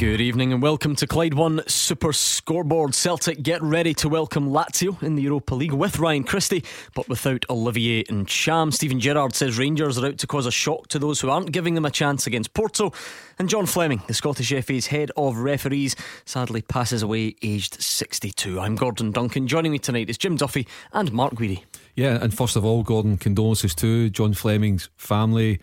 Good evening and welcome to Clyde One Super Scoreboard. Celtic get ready to welcome Lazio in the Europa League with Ryan Christie, but without Olivier Ntcham. Steven Gerrard says Rangers are out to cause a shock to those who aren't giving them a chance against Porto. And John Fleming, the Scottish FA's head of referees, sadly passes away aged 62. I'm Gordon Duncan. Joining me tonight is Jim Duffy and Mark Guidi. Yeah, and first of all, Gordon, condolences to John Fleming's family. He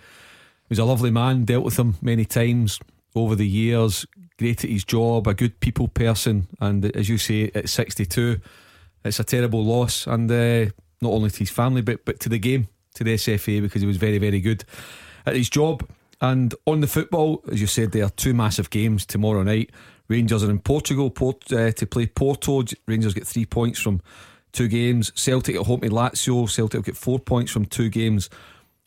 was a lovely man, dealt with him many times over the years, great at his job, a good people person, and as you say, at 62, it's a terrible loss, and uh, not only to his family, but but to the game, to the SFA, because he was very, very good at his job. And on the football, as you said, there are two massive games tomorrow night. Rangers are in Portugal Port, uh, to play Porto. Rangers get three points from two games. Celtic at home to Lazio. Celtic will get four points from two games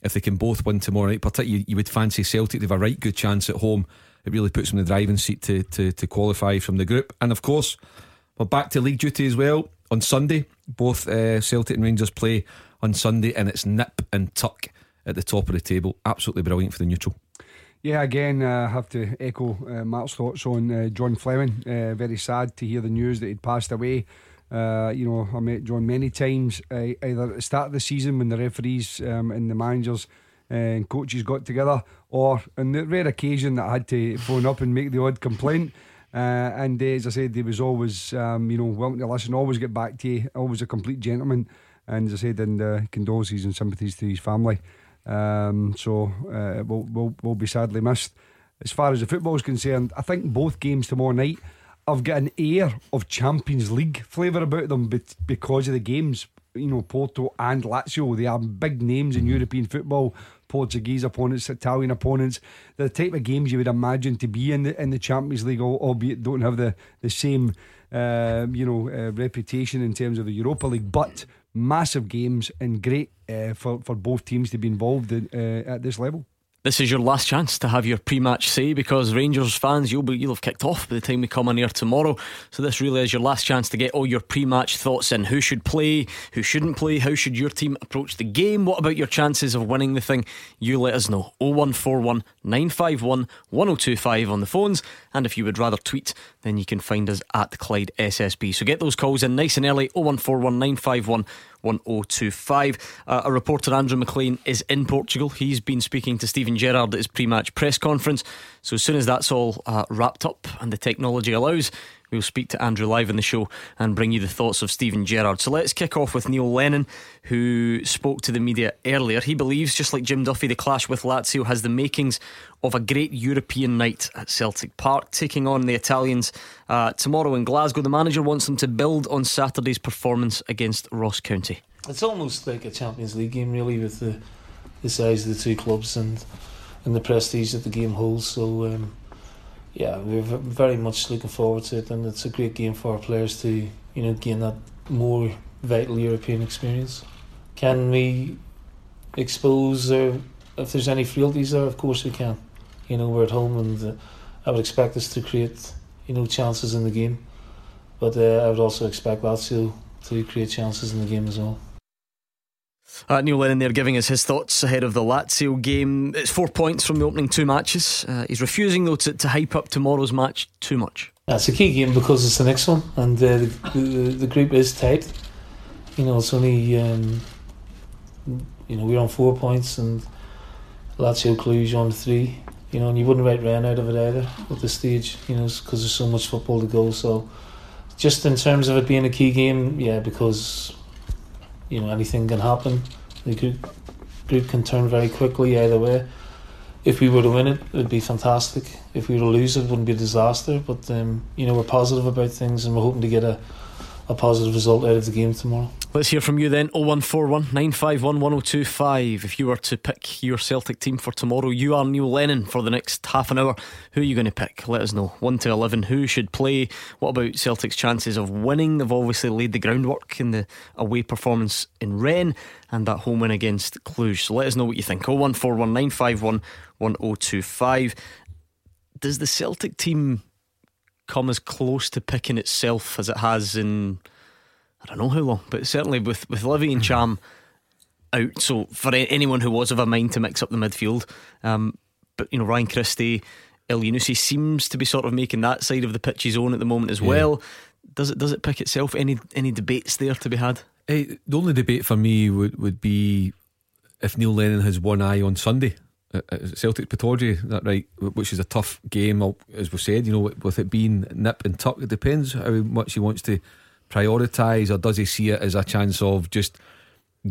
if they can both win tomorrow night. Particularly, you, you would fancy Celtic. They have a right good chance at home it really puts them in the driving seat to, to, to qualify from the group. And of course, we're back to league duty as well on Sunday. Both uh, Celtic and Rangers play on Sunday, and it's nip and tuck at the top of the table. Absolutely brilliant for the neutral. Yeah, again, I uh, have to echo uh, Mark's thoughts on uh, John Fleming. Uh, very sad to hear the news that he'd passed away. Uh, you know, I met John many times, uh, either at the start of the season when the referees um, and the managers and coaches got together, or on the rare occasion that I had to phone up and make the odd complaint. Uh, and uh, as I said, he was always, um, you know, willing to listen, always get back to you, always a complete gentleman. And as I said, and uh, condolences and sympathies to his family. Um, so uh, we'll, we'll, we'll be sadly missed. As far as the football is concerned, I think both games tomorrow night have got an air of Champions League flavour about them because of the games. You know, Porto and Lazio, they are big names in European football. Portuguese opponents, Italian opponents, the type of games you would imagine to be in the in the Champions League, albeit don't have the the same uh, you know uh, reputation in terms of the Europa League, but massive games and great uh, for for both teams to be involved in, uh, at this level this is your last chance to have your pre-match say because Rangers fans you'll be you'll have kicked off by the time we come on here tomorrow. So this really is your last chance to get all your pre-match thoughts in. Who should play? Who shouldn't play? How should your team approach the game? What about your chances of winning the thing? You let us know. 0141 951 1025 on the phones. And if you would rather tweet, then you can find us at Clyde SSB. So get those calls in nice and early 0141 951 1025. Uh, a reporter, Andrew McLean, is in Portugal. He's been speaking to Steven Gerrard at his pre match press conference. So as soon as that's all uh, wrapped up and the technology allows, We'll speak to Andrew live in the show and bring you the thoughts of Steven Gerrard. So let's kick off with Neil Lennon, who spoke to the media earlier. He believes, just like Jim Duffy, the clash with Lazio has the makings of a great European night at Celtic Park, taking on the Italians uh, tomorrow in Glasgow. The manager wants them to build on Saturday's performance against Ross County. It's almost like a Champions League game, really, with the the size of the two clubs and and the prestige that the game holds. So. Um, yeah, we're very much looking forward to it, and it's a great game for our players to you know gain that more vital European experience. Can we expose if there's any frailties there? Of course we can. You know we're at home, and uh, I would expect us to create you know chances in the game, but uh, I would also expect Lazio to create chances in the game as well. Uh, Neil Lennon there giving us his thoughts ahead of the Lazio game. It's four points from the opening two matches. Uh, he's refusing, though, to, to, hype up tomorrow's match too much. That's a key game because it's the next one, and uh, the, the, the, group is tight. You know, it's only, um, you know, we're on four points, and Lazio Cluj on three. You know, and you wouldn't write Rennes out of it either at this stage, you know, because there's so much football to go. So, just in terms of it being a key game, yeah, because you know anything can happen. The group group can turn very quickly either way. If we were to win it, it would be fantastic. If we were to lose it, it wouldn't be a disaster. But um, you know we're positive about things, and we're hoping to get a, a positive result out of the game tomorrow. Let's hear from you then 0141 951 1025. If you were to pick your Celtic team for tomorrow, you are Neil Lennon for the next half an hour. Who are you going to pick? Let us know. 1 to 11. Who should play? What about Celtic's chances of winning? They've obviously laid the groundwork in the away performance in Rennes and that home win against Cluj. So let us know what you think. 0141 951 1025 does the Celtic team come as close to picking itself as it has in I don't know how long, but certainly with with Olivier Ntcham out. So for anyone who was of a mind to mix up the midfield, um, but you know Ryan Christie, Elyounoussi seems to be sort of making that side of the pitch his own at the moment as yeah. well. Does it does it pick itself? Any any debates there to be had? Hey, eh, the only debate for me would would be if Neil Lennon has one eye on Sunday. Celtic Pittodrie, that right, which is a tough game, as we said, you know, with it being nip and tuck. It depends how much he wants to prioritise, or does he see it as a chance of just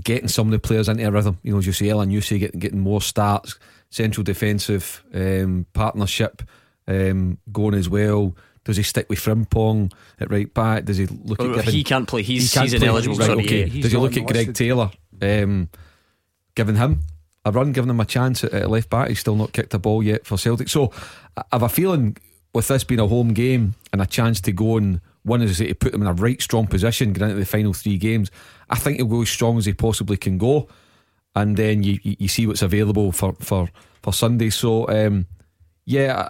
getting some of the players into a rhythm? You know, as you say, Elyounoussi getting, getting more starts, central defensive um, partnership um, going as well. Does he stick with Frimpong at right back? Does he look well, at He can't play. He's, he he's ineligible. Right, okay. Does he look at Greg Taylor? Um, giving him a run, giving him a chance at, at left back. He's still not kicked a ball yet for Celtic. So I have a feeling with this being a home game and a chance to go and one is to put them in a right strong position going into the final three games. I think he'll go as strong as he possibly can go, and then you you, see what's available for for for Sunday. So um, yeah,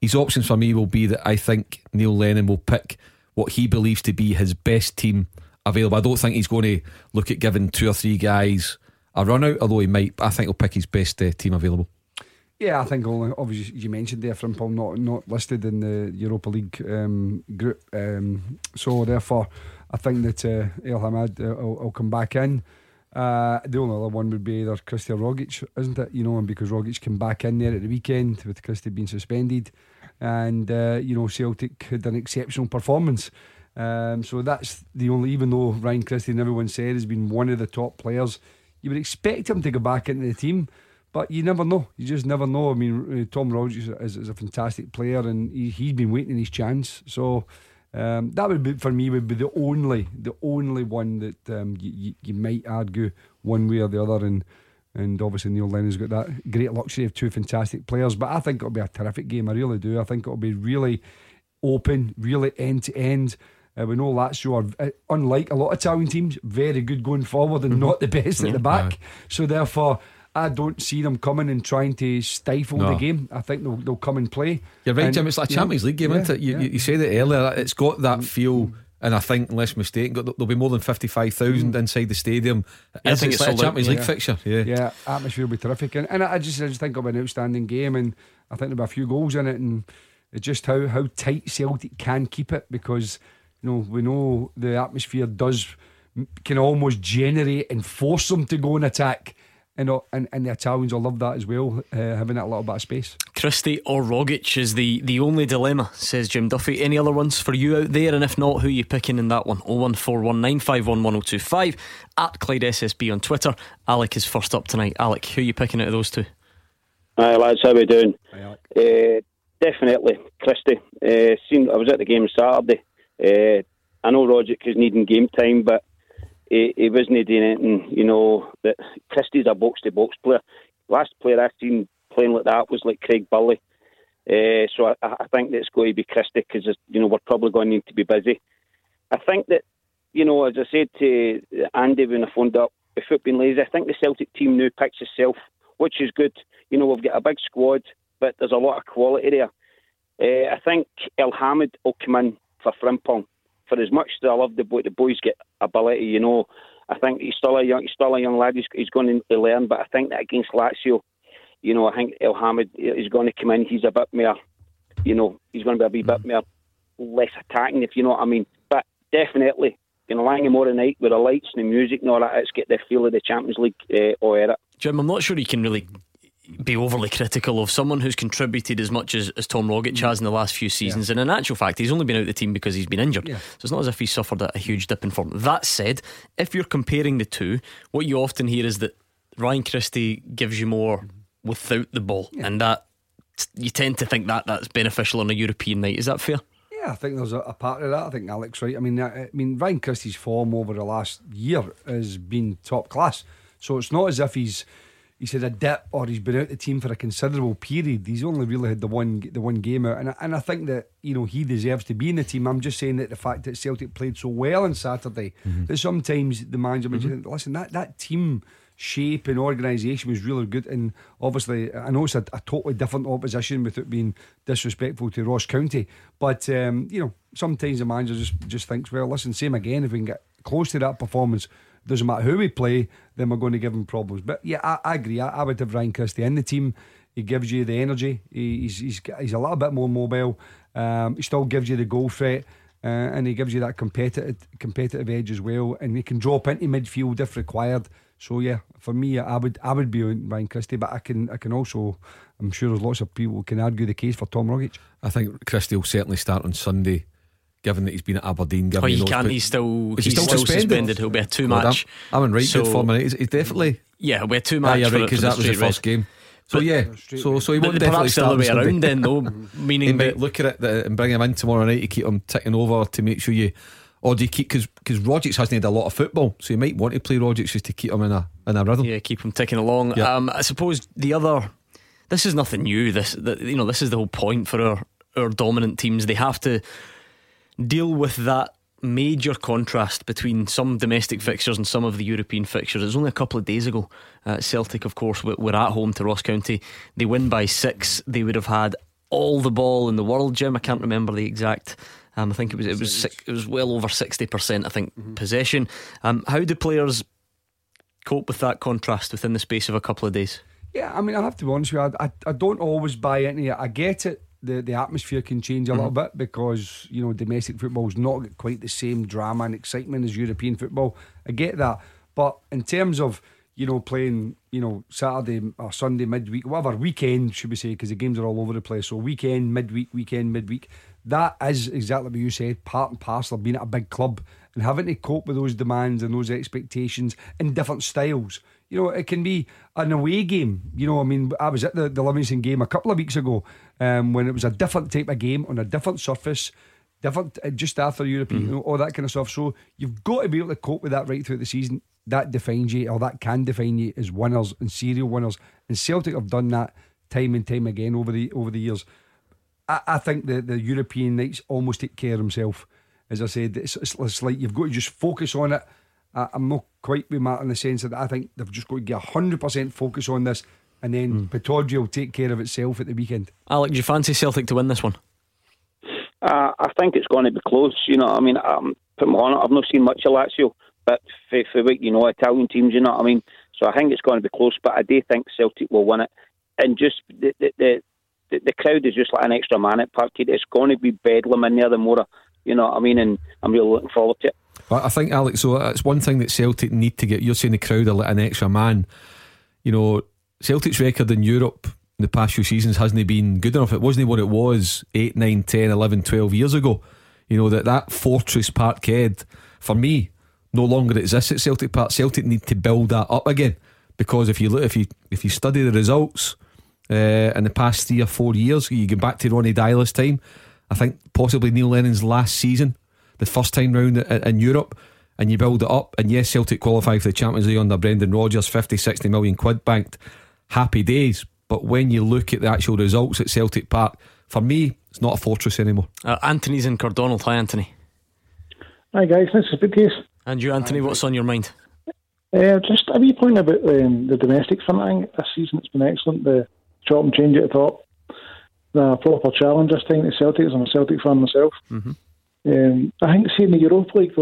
his options for me will be that I think Neil Lennon will pick what he believes to be his best team available. I don't think he's going to look at giving two or three guys a run out, although he might. I think he'll pick his best uh, team available. Yeah, I think only obviously you mentioned there Frimpong not not listed in the Europa League um, group, um, so therefore I think that uh, Elhamed uh, will, will, come back in. Uh, the only other one would be either Christie or Rogic, isn't it? You know, and because Rogic came back in there at the weekend with Christie being suspended, and uh, you know Celtic had an exceptional performance. Um, so that's the only, even though Ryan Christie and everyone said has been one of the top players you would expect him to go back into the team, but you never know. You just never know. I mean, uh, Tom Rogic is, is a fantastic player, and he, he's been waiting his chance. So um, that would be for me would be the only the only one that um, you, you, you, might argue one way or the other, and and obviously Neil Lennon's got that great luxury of two fantastic players. But I think it'll be a terrific game. I really do. I think it'll be really open, really end to end. Uh, we know Lazio are, uh, unlike a lot of Italian teams, very good going forward and mm-hmm. not the best yeah, at the back. So therefore, I don't see them coming and trying to stifle no. the game. I think they'll, they'll come and play. You're right, and, Jim. It's like a Champions League game, yeah, isn't it? You, yeah. you, said it earlier. It's got that mm. feel. And I think, unless mistaken, there'll be more than 55,000 mm. inside the stadium. I think it's, it's like a Champions League fixture. Yeah. yeah, atmosphere will be terrific. And, and I, just, I just think it'll be an outstanding game. And I think there'll be a few goals in it. And it's just how, how tight Celtic can keep it because you know, we know the atmosphere does can almost generate and force them to go and attack. And, and, and the Italians will love that as well, uh, having that little bit of space. Christie or Rogic is the, the only dilemma, says Jim Duffy. Any other ones for you out there? And if not, who are you picking in that one? 01419511025 at Clyde SSB on Twitter. Alec is first up tonight. Alec, who are you picking out of those two? Hi lads, how we doing? Hi, uh, definitely Christie. Uh, seen, I was at the game Saturday. Uh, I know Rogic is needing game time, but he, he wasn't doing anything. You know that Christie's a box to box player. Last player I seen playing like that was like Craig Burley. Uh, so I, I, think that it's going to be Christie because you know we're probably going to need to be busy. I think that you know, as I said to Andy when I phoned up, if it been lazy, I think the Celtic team now picks itself, which is good. You know, we've got a big squad, but there's a lot of quality there. Uh, I think Elhamed will come in for Frimpong. For as much as I love the boy, the boys get ability. You know, I think he's still a young, he's still a young lad. He's, he's going to learn. But I think that against Lazio, you know, I think Elhamed is going to come in. He's a bit more, you know, he's going to be a bit mm-hmm. more less attacking, if you know what I mean. But definitely, you know, tomorrow night with the lights and the music and all that, it's get the feel of the Champions League uh, or it. Jim, I'm not sure he can really be overly critical of someone who's contributed as much as, as Tom Rogic has in the last few seasons. Yeah. And in actual fact, he's only been out of the team because he's been injured. Yeah. So it's not as if he suffered a, a huge dip in form. That said, if you're comparing the two, what you often hear is that Ryan Christie gives you more without the ball. Yeah. And that you tend to think that that's beneficial on a European night. Is that fair? Yeah, I think there's a, a, part of that. I think Alex right. I mean, I, I mean Ryan Christie's form over the last year has been top class. So it's not as if he's he's had a dip or he's been out the team for a considerable period. He's only really had the one the one game out, and I, and I think that you know he deserves to be in the team. I'm just saying that the fact that Celtic played so well on Saturday mm-hmm. that sometimes the manager mm-hmm. listen that that team shape and organisation was really good. And obviously, I know it's a, a, totally different opposition without being disrespectful to Ross County. But um, you know, sometimes the manager just just thinks, well, listen, same again. If we can get close to that performance, doesn't matter who we play, then we're going to give him problems. But yeah, I, I agree. I, I, would have Ryan Christie in the team. He gives you the energy. He, he's, he's he's a little bit more mobile. Um, he still gives you the goal threat. Uh, and he gives you that competitive competitive edge as well, and he can drop into midfield if required. So yeah, for me, I would I would be on Ryan Christie, but I can I can also I'm sure there's lots of people can argue the case for Tom Rogic. I think Christie will certainly start on Sunday. Given that he's been at Aberdeen, given oh, he can't. He's still he's, still, still suspended? suspended? He'll be a two match. I'm, I'm in right so, good form. He's, he's definitely yeah. He'll be a two match. Ah, yeah, right, because that was the first game. So but, yeah, so so he won't definitely start the way around then though. Meaning, that, look at it and bring him in tomorrow night to keep him ticking over to make sure you or do you keep because because Rogic hasn't had a lot of football, so you might want to play Rogic just to keep him in a in a rhythm. Yeah, keep him ticking along. Yeah. Um, I suppose the other, this is nothing new. This that you know this is the whole point for our our dominant teams. They have to deal with that major contrast between some domestic fixtures and some of the European fixtures. It was only a couple of days ago. Uh, Celtic, of course, were at home to Ross County. They win by six. They would have had all the ball in the world, Jim. I can't remember the exact um, I think it was it was it was well over sixty percent. I think mm-hmm. possession. Um, how do players cope with that contrast within the space of a couple of days? Yeah, I mean, I have to be honest with you. I, I, I don't always buy into it. I get it. The, the atmosphere can change a mm-hmm. little bit because you know domestic football's not quite the same drama and excitement as European football. I get that, but in terms of you know playing you know Saturday or Sunday midweek, whatever weekend should we say, because the games are all over the place. So weekend, midweek, weekend, midweek that is exactly what you said, part and parcel of being at a big club and having to cope with those demands and those expectations in different styles. You know, it can be an away game. You know, I mean, I was at the, the Livingston game a couple of weeks ago um, when it was a different type of game on a different surface, different uh, just after European, mm-hmm. you know, all that kind of stuff. So you've got to be able to cope with that right through the season. That defines you, or that can define you as winners and serial winners. And Celtic have done that time and time again over the over the years. I, I think the, the European nights almost take care of himself. As I said, it's, it's, it's like you've got to just focus on it. I, am not quite with Matt in the sense that I think they've just got to get 100% focus on this and then mm. Pittodrie will take care of itself at the weekend. Alec, do you fancy Celtic to win this one? Uh, I think it's going to be close. You know, I mean, um, put my on it, I've not seen much of Lazio, but for, for what you know, Italian teams, you know what I mean? So I think it's going to be close, but I do think Celtic will win it. And just the, the, the the, the crowd is just like an extra man at Parkhead. It's going to be bedlam in there the more, you know what I mean? And I'm really looking forward to it. I think, Alex, so it's one thing that Celtic need to get. You're saying the crowd are like an extra man. You know, Celtic's record in Europe in the past few seasons hasn't been good enough. It wasn't what it was 8, 9, 10, 11, 12 years ago. You know, that, that fortress Parkhead, for me, no longer exists at Celtic Park. Celtic need to build that up again. Because if you look, if you if you study the results, uh, in the past three or four years. You go back to Ronny Deila's time. I think possibly Neil Lennon's last season, the first time round in Europe, and you build it up. And yes, Celtic qualify for the Champions League under Brendan Rodgers, 50, 60 million quid banked. Happy days. But when you look at the actual results at Celtic Park, for me, it's not a fortress anymore. Uh, Anthony's in Cardonald. Hi, Anthony. Hi, guys. This is case. And you, Anthony, what's on your mind? Uh, just a wee point about um, the domestic front. I this season it's been excellent. The chop and change at the top. The proper challenge this time to Celtic. I'm a Celtic fan myself. Mm-hmm. Um, I think seeing the Europa League,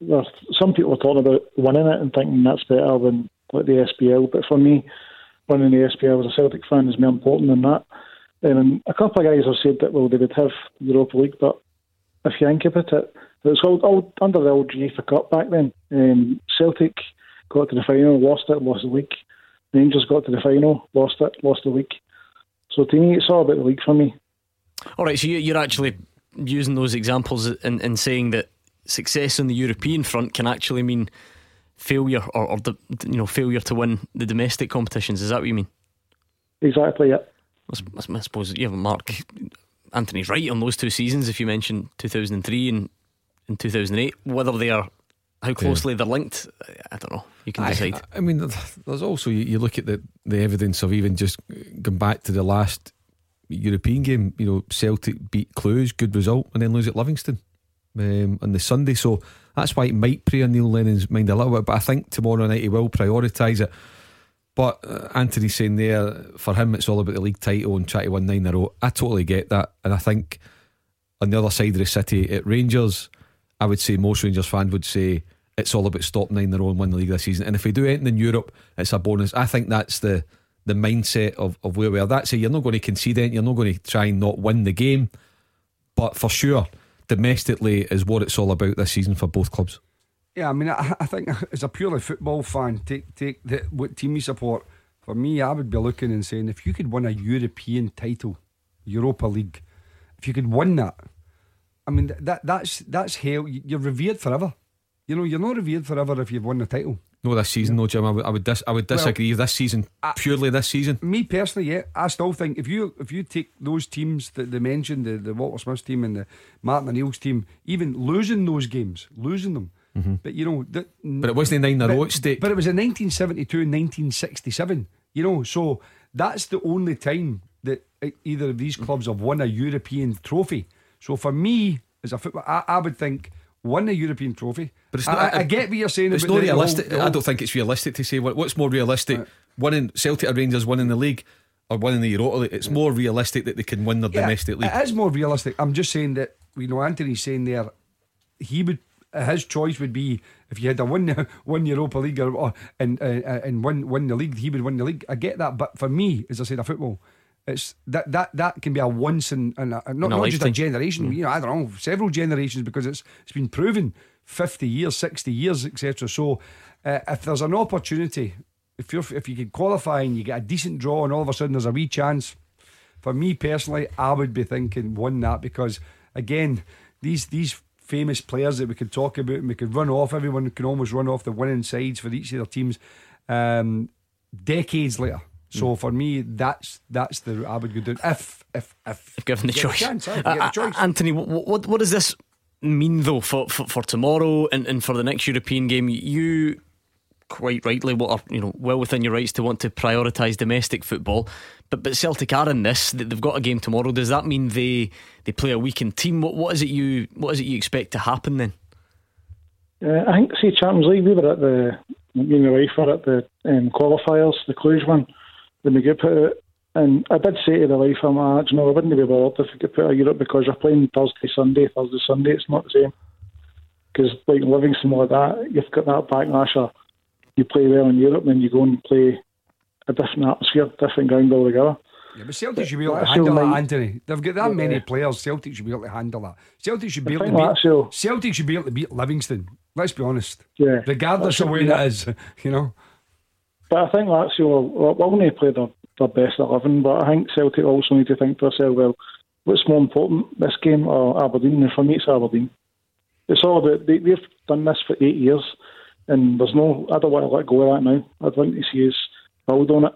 there, some people are talking about winning it and thinking that's better than like the SPL. But for me, winning the SPL as a Celtic fan is more important than that. Um, a couple of guys have said that well they would have Europa League, but if you think about it, it was all, all under the old UEFA Cup back then. Um, Celtic got to the final, lost it, lost the league. Rangers got to the final, lost it, lost the league. So to me, it's all about the league for me. All right, so you're actually using those examples and, and saying that success on the European front can actually mean failure or, or the, you know failure to win the domestic competitions. Is that what you mean? Exactly. Yeah. I, I suppose yeah, Mark Anthony's right on those two seasons. If you mention 2003 and in 2008, whether they are how closely yeah. they're linked, I don't know. You can decide. I, I mean, there's also you, you, look at the the evidence of even just going back to the last European game. You know, Celtic beat Cluj, good result, and then lose at Livingston. um, on the Sunday. So that's why it might prey on Neil Lennon's mind a little bit. But I think tomorrow night he will prioritise it. But uh, Anthony's saying there, for him, it's all about the league title and trying to win nine in a row. I totally get that. And I think on the other side of the city, at Rangers, I would say most Rangers fans would say it's all about stop nine in a row and win the league this season. And if we do anything in Europe, it's a bonus. I think that's the the mindset of, of where we are. That's it. You're not going to concede anything. You're not going to try and not win the game. But for sure, domestically is what it's all about this season for both clubs. Yeah, I mean, I, I think as a purely football fan, take take the, what team you support. For me, I would be looking and saying, if you could win a European title, Europa League, if you could win that, I mean, that that's that's hell. You're revered forever. You know, you're not revered forever if you've won the title. No, this season, no, Jim. I would, I would, dis- I would disagree. Well, this season, purely this season. Me personally, yeah, I still think if you if you take those teams that they mentioned, the the Walter Smith team and the Martin O'Neill's team, even losing those games, losing them, mm-hmm. but you know, that, but it wasn't nine in a row at stake. But it was in 1972 and 1967. You know, so that's the only time that either of these clubs have won a European trophy. So for me, as a football, I, I would think won a European trophy. But it's not, I, I, get what you're saying. It's not realistic. I don't think it's realistic to say what, what's more realistic: right. winning Celtic or Rangers winning the league or winning the Europa League. It's more realistic that they can win their yeah, domestic league. It is more realistic. I'm just saying that you know Anthony's saying there. He would his choice would be if you had to win win Europa League or, or and uh, and win win the league, he would win the league. I get that, but for me, as I said, a football. It's that that that can be a once in, in a, not, not just a generation. Mm. You know, I don't know, several generations because it's it's been proven fifty years, sixty years, etc. So, uh, if there's an opportunity, if you if you can qualify and you get a decent draw, and all of a sudden there's a wee chance, for me personally, I would be thinking won that because again, these these famous players that we could talk about and we could run off. Everyone can almost run off the winning sides for each of their teams. Um, decades later so for me, that's that's the route I would go down if if if, if given the choice. Chance, uh, choice. Anthony, what, what what does this mean though for, for, for tomorrow and, and for the next European game? You quite rightly what are you know well within your rights to want to prioritise domestic football. But but Celtic are in this. They've got a game tomorrow. Does that mean they they play a weakened team? What what is it you what is it you expect to happen then? Uh, I think see Champions League. We were at the me and my wife were at the um, qualifiers, the Cluj one when we get put. And I did say to the wife, I'm like, ah, you know, I wouldn't be bothered if we get put out of Europe because you're playing Thursday, Sunday, Thursday, Sunday. It's not the same. Because like Livingston like that, you've got that backlash of you play well in Europe, then you go and play a different atmosphere, different ground altogether. Yeah, but Celtic should be able to handle that, Anthony. They've got that yeah. many players. Celtic should be able to handle that. Celtic should be able to beat. Celtic should be able to beat Livingston. Let's be honest. Yeah. Regardless of where it is, you know. But I think Lazio will, will need to play their, their best 11, but I think Celtic also need to think to themselves, well, what's more important, this game or Aberdeen? And for me, it's Aberdeen. It's all about, they, they've done this for eight years, and there's no, I don't want to let go of that now. I'd like to see us build on it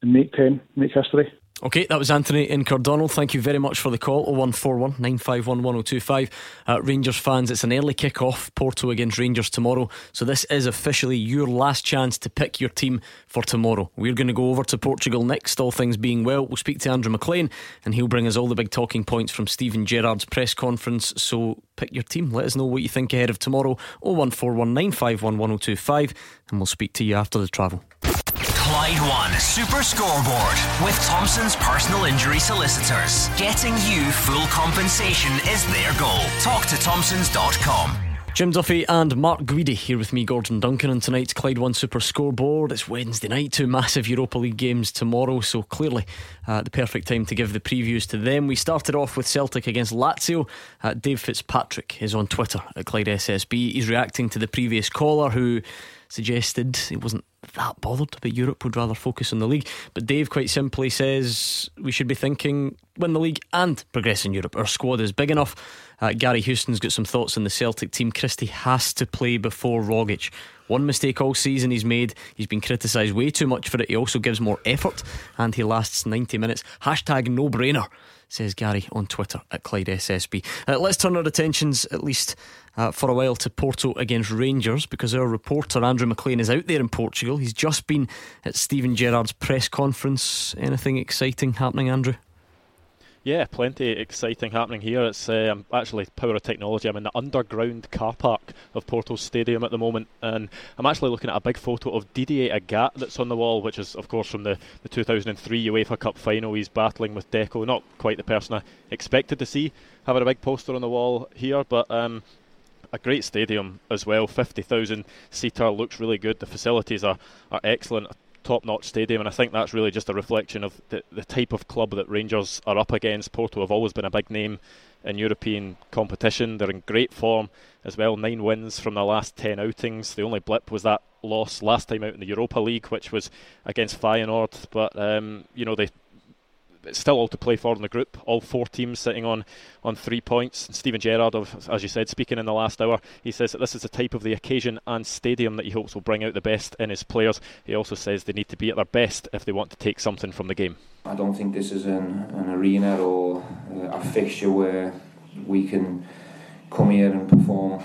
and make 10, make history. Okay, that was Anthony in Cardonald. Thank you very much for the call. 0141 951 1025. Uh, Rangers fans, it's an early kick-off. Porto against Rangers tomorrow. So this is officially your last chance to pick your team for tomorrow. We're going to go over to Portugal next, all things being well. We'll speak to Andrew McLean and he'll bring us all the big talking points from Steven Gerrard's press conference. So pick your team. Let us know what you think ahead of tomorrow. 0141 951 1025 and we'll speak to you after the travel. Clyde One Super Scoreboard with Thompson's personal injury solicitors. Getting you full compensation is their goal. Talk to Thompson's.com. Jim Duffy and Mark Guidi here with me, Gordon Duncan, on tonight's Clyde One Super Scoreboard. It's Wednesday night, two massive Europa League games tomorrow, so clearly uh, the perfect time to give the previews to them. We started off with Celtic against Lazio. Uh, Dave Fitzpatrick is on Twitter at Clyde SSB. He's reacting to the previous caller who suggested he wasn't that bothered about Europe, would rather focus on the league. But Dave quite simply says we should be thinking win the league and progress in Europe. Our squad is big enough. Uh, Gary Houston's got some thoughts on the Celtic team. Christie has to play before Rogic. One mistake all season he's made. He's been criticised way too much for it. He also gives more effort and he lasts 90 minutes. Hashtag no brainer says Gary on Twitter at Clyde SSB. Uh, let's turn our attentions, at least uh, for a while, to Porto against Rangers because our reporter Andrew McLean is out there in Portugal. He's just been at Steven Gerrard's press conference. Anything exciting happening, Andrew? Yeah, plenty exciting happening here. It's uh, actually power of technology. I'm in the underground car park of Porto Stadium at the moment, and I'm actually looking at a big photo of Didier Agathe that's on the wall, which is, of course, from the, the 2003 UEFA Cup final. He's battling with Deco, not quite the person I expected to see having a big poster on the wall here, but um, a great stadium as well. 50,000 seater looks really good. The facilities are, are excellent top notch stadium, and I think that's really just a reflection of the, the type of club that Rangers are up against. Porto have always been a big name in European competition. They're in great form as well. Nine wins from their last ten outings. The only blip was that loss last time out in the Europa League, which was against Feyenoord. But um, you know they it's still all to play for in the group. All four teams sitting on, on three points. And Steven Gerrard, of, as you said, speaking in the last hour, he says that this is the type of the occasion and stadium that he hopes will bring out the best in his players. He also says they need to be at their best if they want to take something from the game. I don't think this is an, an arena or uh, a fixture where we can come here and perform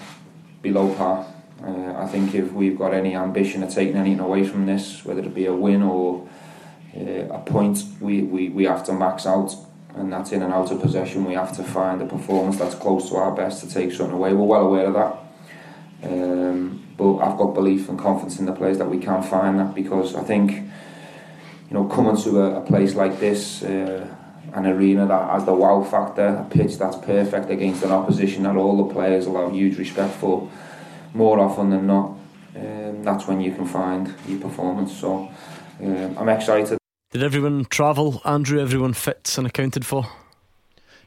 below par. Uh, I think if we've got any ambition of taking anything away from this, whether it be a win or uh, a point we, we, we have to max out and that's in and out of possession. We have to find a performance that's close to our best to take something away. We're well aware of that. Um, but I've got belief and confidence in the players that we can find that because I think you know coming to a, a place like this uh, an arena that has the wow factor a pitch that's perfect against an opposition that all the players will have huge respect for more often than not um, that's when you can find your performance. So um, I'm excited did everyone travel, Andrew? Everyone fit and accounted for?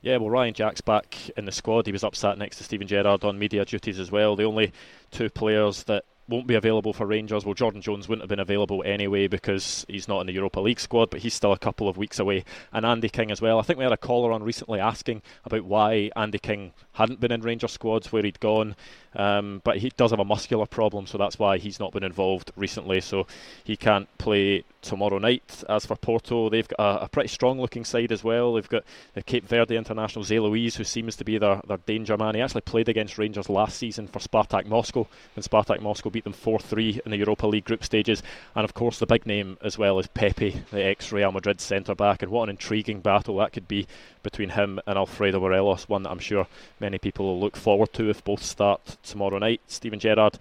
Yeah, well, Ryan Jack's back in the squad. He was up sat next to Steven Gerrard on media duties as well. The only two players that won't be available for Rangers. Well, Jordan Jones wouldn't have been available anyway because he's not in the Europa League squad, but he's still a couple of weeks away. And Andy King as well. I think we had a caller on recently asking about why Andy King hadn't been in Rangers squads where he'd gone. Um, but he does have a muscular problem, so that's why he's not been involved recently. So he can't play tomorrow night. As for Porto, they've got a, a pretty strong looking side as well. They've got the Cape Verde international Zé who seems to be their, their danger man. He actually played against Rangers last season for Spartak Moscow when Spartak Moscow beat them 4 3 in the Europa League group stages. And of course, the big name as well is Pepe, the ex Real Madrid centre back. And what an intriguing battle that could be between him and Alfredo Morelos, one that I'm sure many people will look forward to if both start tomorrow night. Steven Gerrard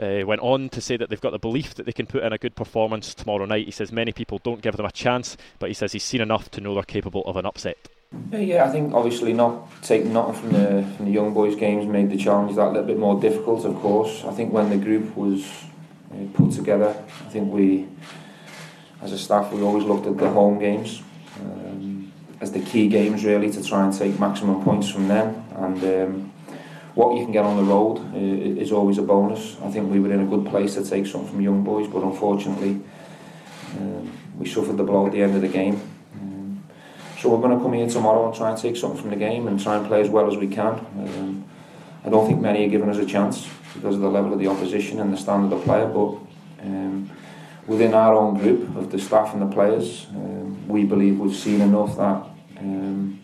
uh, went on to say that they've got the belief that they can put in a good performance tomorrow night. He says many people don't give them a chance, but he says he's seen enough to know they're capable of an upset. Yeah, I think obviously not taking nothing from the from the young boys' games made the challenge that little bit more difficult. Of course, I think when the group was uh, put together, I think we, as a staff, we always looked at the home games. Um, as the key games really to try and take maximum points from them and um, what you can get on the road is always a bonus. I think we were in a good place to take something from young boys, but unfortunately um, we suffered the blow at the end of the game. So we're going to come here tomorrow and try and take something from the game and try and play as well as we can. Um, I don't think many are giving us a chance because of the level of the opposition and the standard of player, but um, within our own group of the staff and the players, um, we believe we've seen enough that um,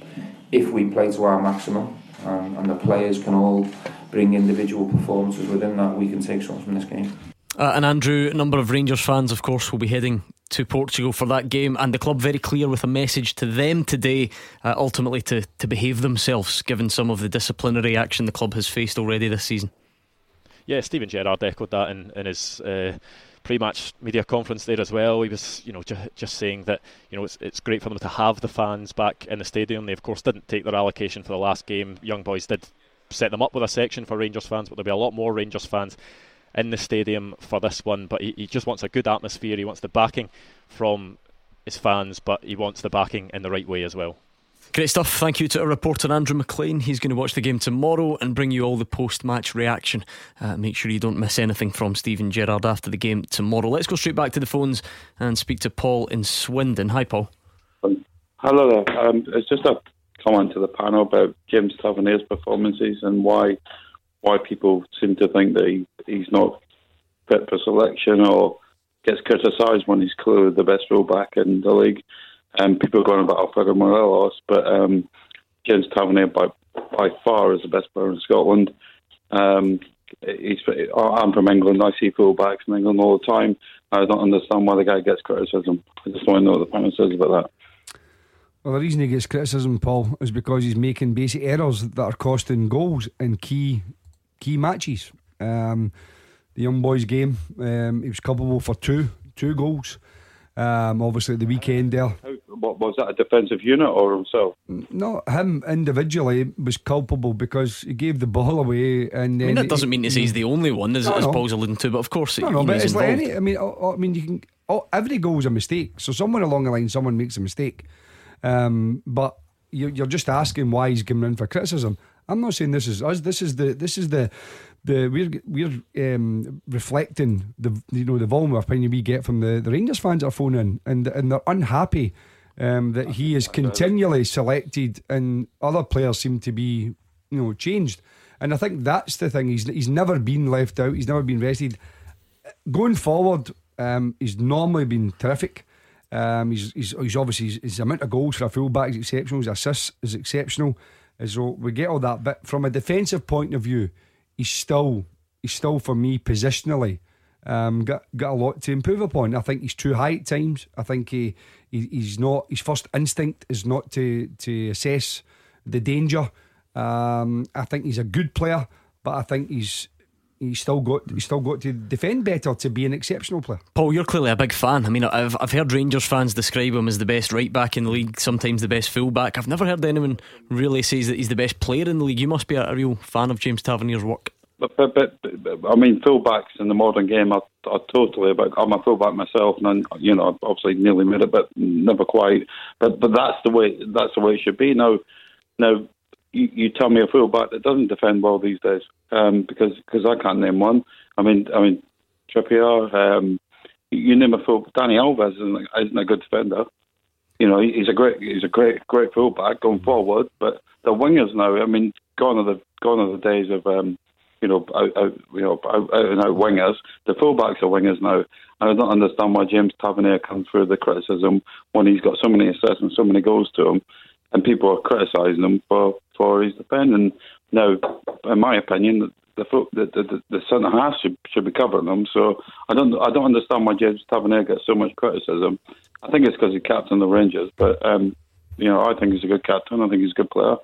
if we play to our maximum and, and the players can all bring individual performances within that, we can take something from this game. Uh, and Andrew, a number of Rangers fans, of course, will be heading to Portugal for that game, and the club very clear with a message to them today, uh, ultimately to, to behave themselves, given some of the disciplinary action the club has faced already this season. Yeah, Steven Gerrard echoed that in, in his uh, pre-match media conference there as well. He was, you know, ju- just saying that you know it's it's great for them to have the fans back in the stadium. They of course didn't take their allocation for the last game. Young boys did set them up with a section for Rangers fans, but there'll be a lot more Rangers fans in the stadium for this one. But he, he just wants a good atmosphere. He wants the backing from his fans, but he wants the backing in the right way as well. Great stuff. Thank you to our reporter Andrew McLean. He's going to watch the game tomorrow and bring you all the post match reaction. Uh, make sure you don't miss anything from Steven Gerrard after the game tomorrow. Let's go straight back to the phones and speak to Paul in Swindon. Hi, Paul. Um, hello there. Um, it's just a comment to the panel about James Tavernier's performances and why why people seem to think that he, he's not fit for selection or gets criticised when he's clearly the best fullback in the league um, people are going about Alfredo Morelos, but um, James Tavernier by by far is the best player in Scotland. Um, he's, I'm from England. I see fullbacks in England all the time. I don't understand why the guy gets criticism. I just want to know what the panel says about that. Well, the reason he gets criticism, Paul, is because he's making basic errors that are costing goals in key key matches. Um, the young boys game, um, he was culpable for two two goals. Um, obviously, the weekend there. what was that? A defensive unit or himself? No, him individually was culpable because he gave the ball away. And I mean, that doesn't mean to say he's the only one, as, no, as Paul's alluding to. But of course, no, no, but it's involved. like any. I mean, I, mean, you can. Oh, every goal is a mistake. So somewhere along the line, someone makes a mistake. Um, but you're, you're just asking why he's coming in for criticism. I'm not saying this is us. This is the this is the the we're we're um, reflecting the you know the volume of opinion we get from the, the Rangers fans that are phoning in, and and they're unhappy um, that he is continually selected and other players seem to be you know changed. And I think that's the thing. He's he's never been left out. He's never been rested. Going forward, um, he's normally been terrific. Um, he's, he's, he's obviously his, his, amount of goals for a fullback is exceptional. His assists is exceptional. So we get all that, but from a defensive point of view, he's still he's still for me positionally um, got got a lot to improve upon. I think he's too high at times. I think he, he he's not. His first instinct is not to to assess the danger. Um, I think he's a good player, but I think he's he's still got he's still got to defend better to be an exceptional player. Paul, you're clearly a big fan. I mean, I've I've heard Rangers fans describe him as the best right back in the league, sometimes the best full back. I've never heard anyone really says that he's the best player in the league. You must be a, a real fan of James Tavernier's work. But, but, but, but, I mean, full backs in the modern game are, are totally about. I'm a fullback myself, and you know, obviously nearly made it, but never quite. But but that's the way that's the way it should be. Now, now you, you tell me a fullback that doesn't defend well these days, um, because cause I can't name one. I mean, I mean, Trippier, um, you name a full. Dani Alves isn't, isn't a good defender. You know, he's a great, he's a great, great fullback going forward. But the wingers now, I mean, gone are the gone are the days of, um, you know, out, out, you know, out, out and out wingers. The fullbacks are wingers now, and I don't understand why James Tavernier comes through the criticism when he's got so many assists and so many goals to him and people are criticising him for, for his defending. Now, in my opinion, the the, the, the centre half should, should be covering them. So I don't I don't understand why James Tavernier gets so much criticism. I think it's because he captain of the Rangers, but um, you know I think he's a good captain. I think he's a good player.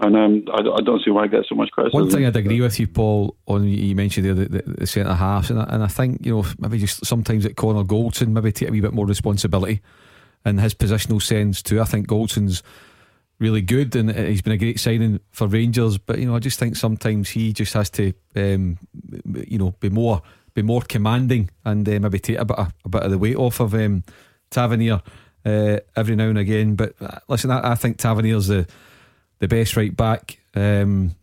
And um, I, I, don't see why he gets so much criticism. One thing I'd agree with you, Paul, on you mentioned the, the, the centre halves, and I, and I think you know maybe just sometimes at Connor Goldson maybe take a wee bit more responsibility in his positional sense too. I think Goldson's really good, and he's been a great signing for Rangers. But you know, I just think sometimes he just has to, um, you know, be more be more commanding and uh, maybe take a bit of, a bit of the weight off of um, Tavernier uh, every now and again. But uh, listen, I, I, think Tavernier's the the best right back. Um,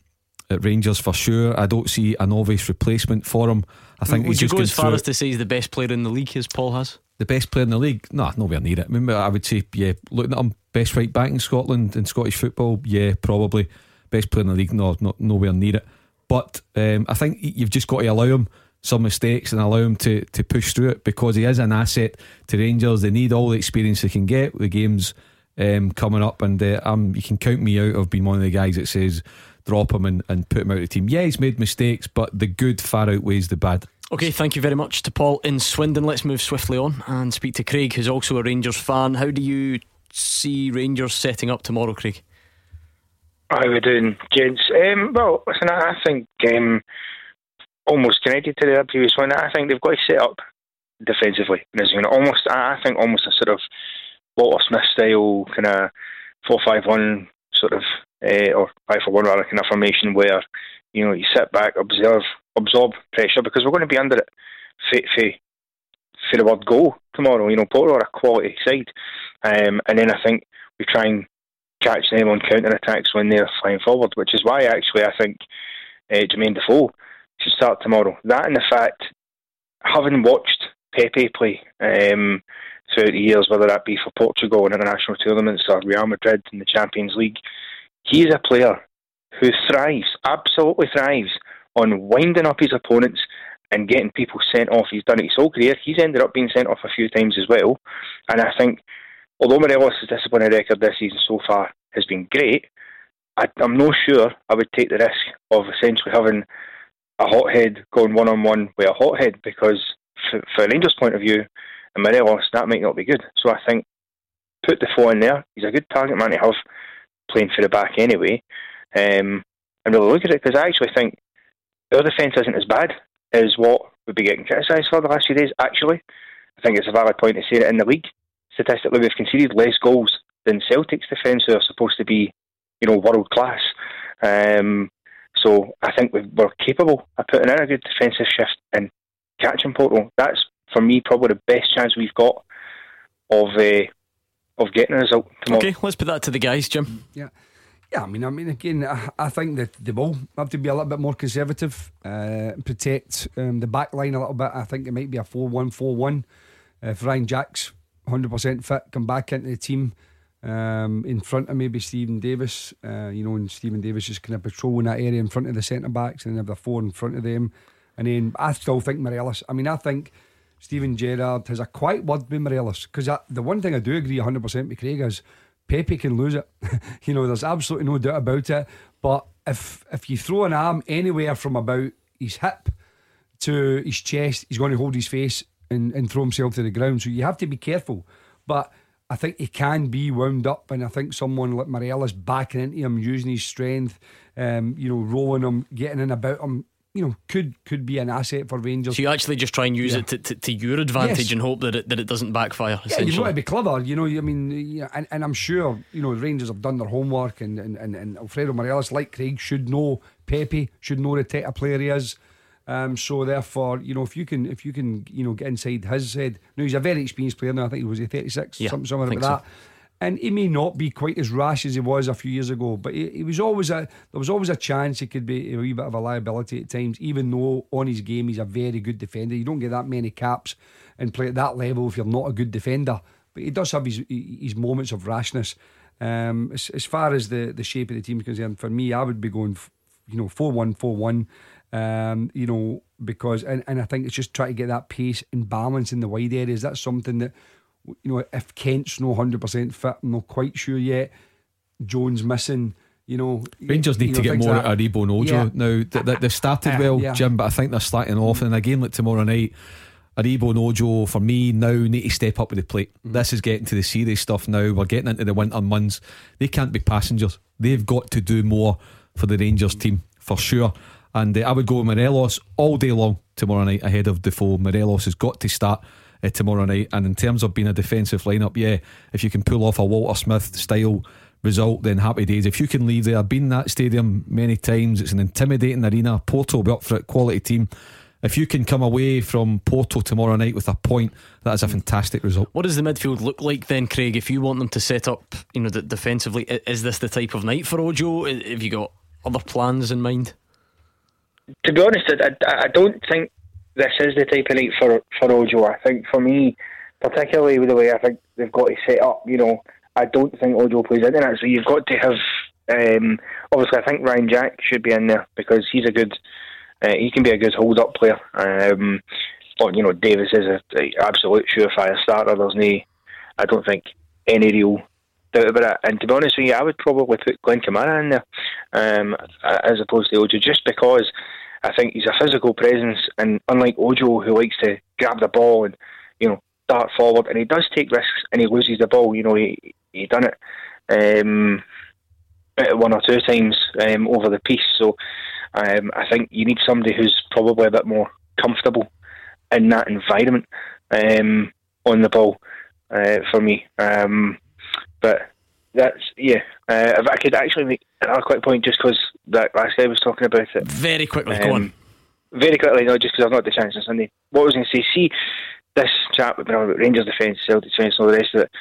at Rangers for sure. I don't see an obvious replacement for him. I think would just go as far as to say he's the best player in the league as Paul has? The best player in the league? No, nowhere near it. Remember, I would say, yeah, looking at him, best right back in Scotland in Scottish football, yeah, probably. Best player in the league, no, not nowhere near it. But um, I think you've just got to allow him some mistakes and allow him to, to push through it because he is an asset to Rangers. They need all the experience they can get with the games um, coming up, and uh, um, you can count me out of being one of the guys that says drop him and, and put him out of the team. Yeah, he's made mistakes, but the good far outweighs the bad. Okay, thank you very much to Paul in Swindon. Let's move swiftly on and speak to Craig, who's also a Rangers fan. How do you see Rangers setting up tomorrow, Craig? How are we doing, gents? Um, well, listen, I think um, almost connected to the previous one. I think they've got to set up defensively. You know, almost, I think almost a sort of Walter Smith style kind of four-five-one sort of, uh, or five for one rather kind of formation where you know you sit back, observe, absorb pressure because we're going to be under it for, the word go tomorrow. You know, Porto are a quality side. Um, and then I think we try and catch them on counter attacks when they're flying forward, which is why actually I think uh, Jermaine Defoe should start tomorrow. That and the fact, having watched Pepe play um, throughout the years, whether that be for Portugal in international tournaments or Real Madrid in the Champions League, he's a player who thrives, absolutely thrives on winding up his opponents and getting people sent off. He's done it his whole career. He's ended up being sent off a few times as well. And I think, although Morelos' disciplinary record this season so far has been great, I, am not sure I would take the risk of essentially having a hothead going one on one with a hothead because, for, for Rangers' point of view, and Morelos, that might not be good. So I think put Defoe in there. He's a good target man to have playing for the back anyway. Um, and really look at it because I actually think our defence isn't as bad as what we've been getting criticised for the last few days. Actually, I think it's a valid point to say that in the league, statistically, we've conceded less goals than Celtic's defence, who are supposed to be, you know, world class. Um, so I think we are capable of putting in a good defensive shift and catching Porto. That's for me probably the best chance we've got of uh, of getting a result tomorrow. Okay, let's put that to the guys, Jim. Yeah. Yeah, I mean, I mean, again, I, I think that they will have to be a little bit more conservative, uh, protect um, the back line a little bit. I think it might be a 4 1 4 1. If Ryan Jack's 100% fit, come back into the team um, in front of maybe Stephen Davis, uh, you know, and Stephen Davis is kind of patrolling that area in front of the centre backs and then have the four in front of them. And then I still think Morelos, I mean, I think Steven Gerrard has a quiet word with Morelos because the one thing I do agree 100% with Craig is Pepe can lose it. you know, there's absolutely no doubt about it. But if if you throw an arm anywhere from about his hip to his chest, he's going to hold his face and, and throw himself to the ground. So you have to be careful. But I think he can be wound up, and I think someone like Morelos backing into him, using his strength, um, you know, rolling him, getting in about him, you know, could could be an asset for Rangers. So you actually just try and use yeah. it to, to, to, your advantage yes. and hope that it, that it doesn't backfire. Yeah, you've got to be clever, you know. I mean, yeah, and, and I'm sure you know the Rangers have done their homework, and and, and, and Alfredo Morelos, like Craig, should know Pepe, should know the type of player he is. Um, so therefore, you know, if you can, if you can, you know, get inside his head. Now he's a very experienced player. Now I think he was a 36, yeah, something, something like that. And he may not be quite as rash as he was a few years ago, but he, he, was always a there was always a chance he could be a wee bit of a liability at times. Even though on his game he's a very good defender, you don't get that many caps and play at that level if you're not a good defender. But he does have his his moments of rashness. Um, as, as far as the the shape of the team is concerned, for me, I would be going, you know, four one four one. Um, you know, because and, and I think it's just trying to get that pace and balance in the wide areas. That's something that you know, if Kent's no 100% fit, I'm not quite sure yet. Jones missing. You know, Rangers need to get more out of Aribo and Ojo yeah. now. They, they started well, yeah. Jim, but I think they're slacking off. And again, like tomorrow night, Aribo and Ojo for me now need to step up with the plate. Mm. This is getting to the serious stuff now. We're getting into the winter months. They can't be passengers. They've got to do more for the Rangers team for sure. And uh, I would go with Morelos all day long tomorrow night ahead of Defoe. Morelos has got to start uh, tomorrow night. And in terms of being a defensive lineup, yeah, if you can pull off a Walter Smith style result, then happy days. If you can leave there, I've been in that stadium many times. It's an intimidating arena. Porto will be up for it, quality team. If you can come away from Porto tomorrow night with a point, that is a fantastic result. What does the midfield look like then, Craig? If you want them to set up, you know, defensively, is this the type of night for Ojo? Have you got other plans in mind? To be honest, I, I don't think this is the type of night for for Ojo. I think for me, particularly with the way I think they've got to set up, you know, I don't think Ojo plays into that. So you've got to have. Um, obviously, I think Ryan Jack should be in there because he's a good. Uh, he can be a good hold-up player. Um, but you know, Davis is an absolute surefire starter. There's no, I don't think any real doubt about it. And to be honest with you, I would probably put Glen Kamara in there um, as opposed to Ojo, just because I think he's a physical presence, and unlike Ojo, who likes to grab the ball and you know dart forward, and he does take risks and he loses the ball. You know, he he done it um, one or two times um, over the piece. So um, I think you need somebody who's probably a bit more comfortable in that environment um, on the ball uh, for me. Um, but that's yeah. Uh, if I could actually make another quick point, just because that last guy was talking about it. Very quickly, um, go on. Very quickly, no, just because I've not the chance on Sunday. What I was going to say, see this chat about Rangers defence, Celtic defence, and all the rest of it.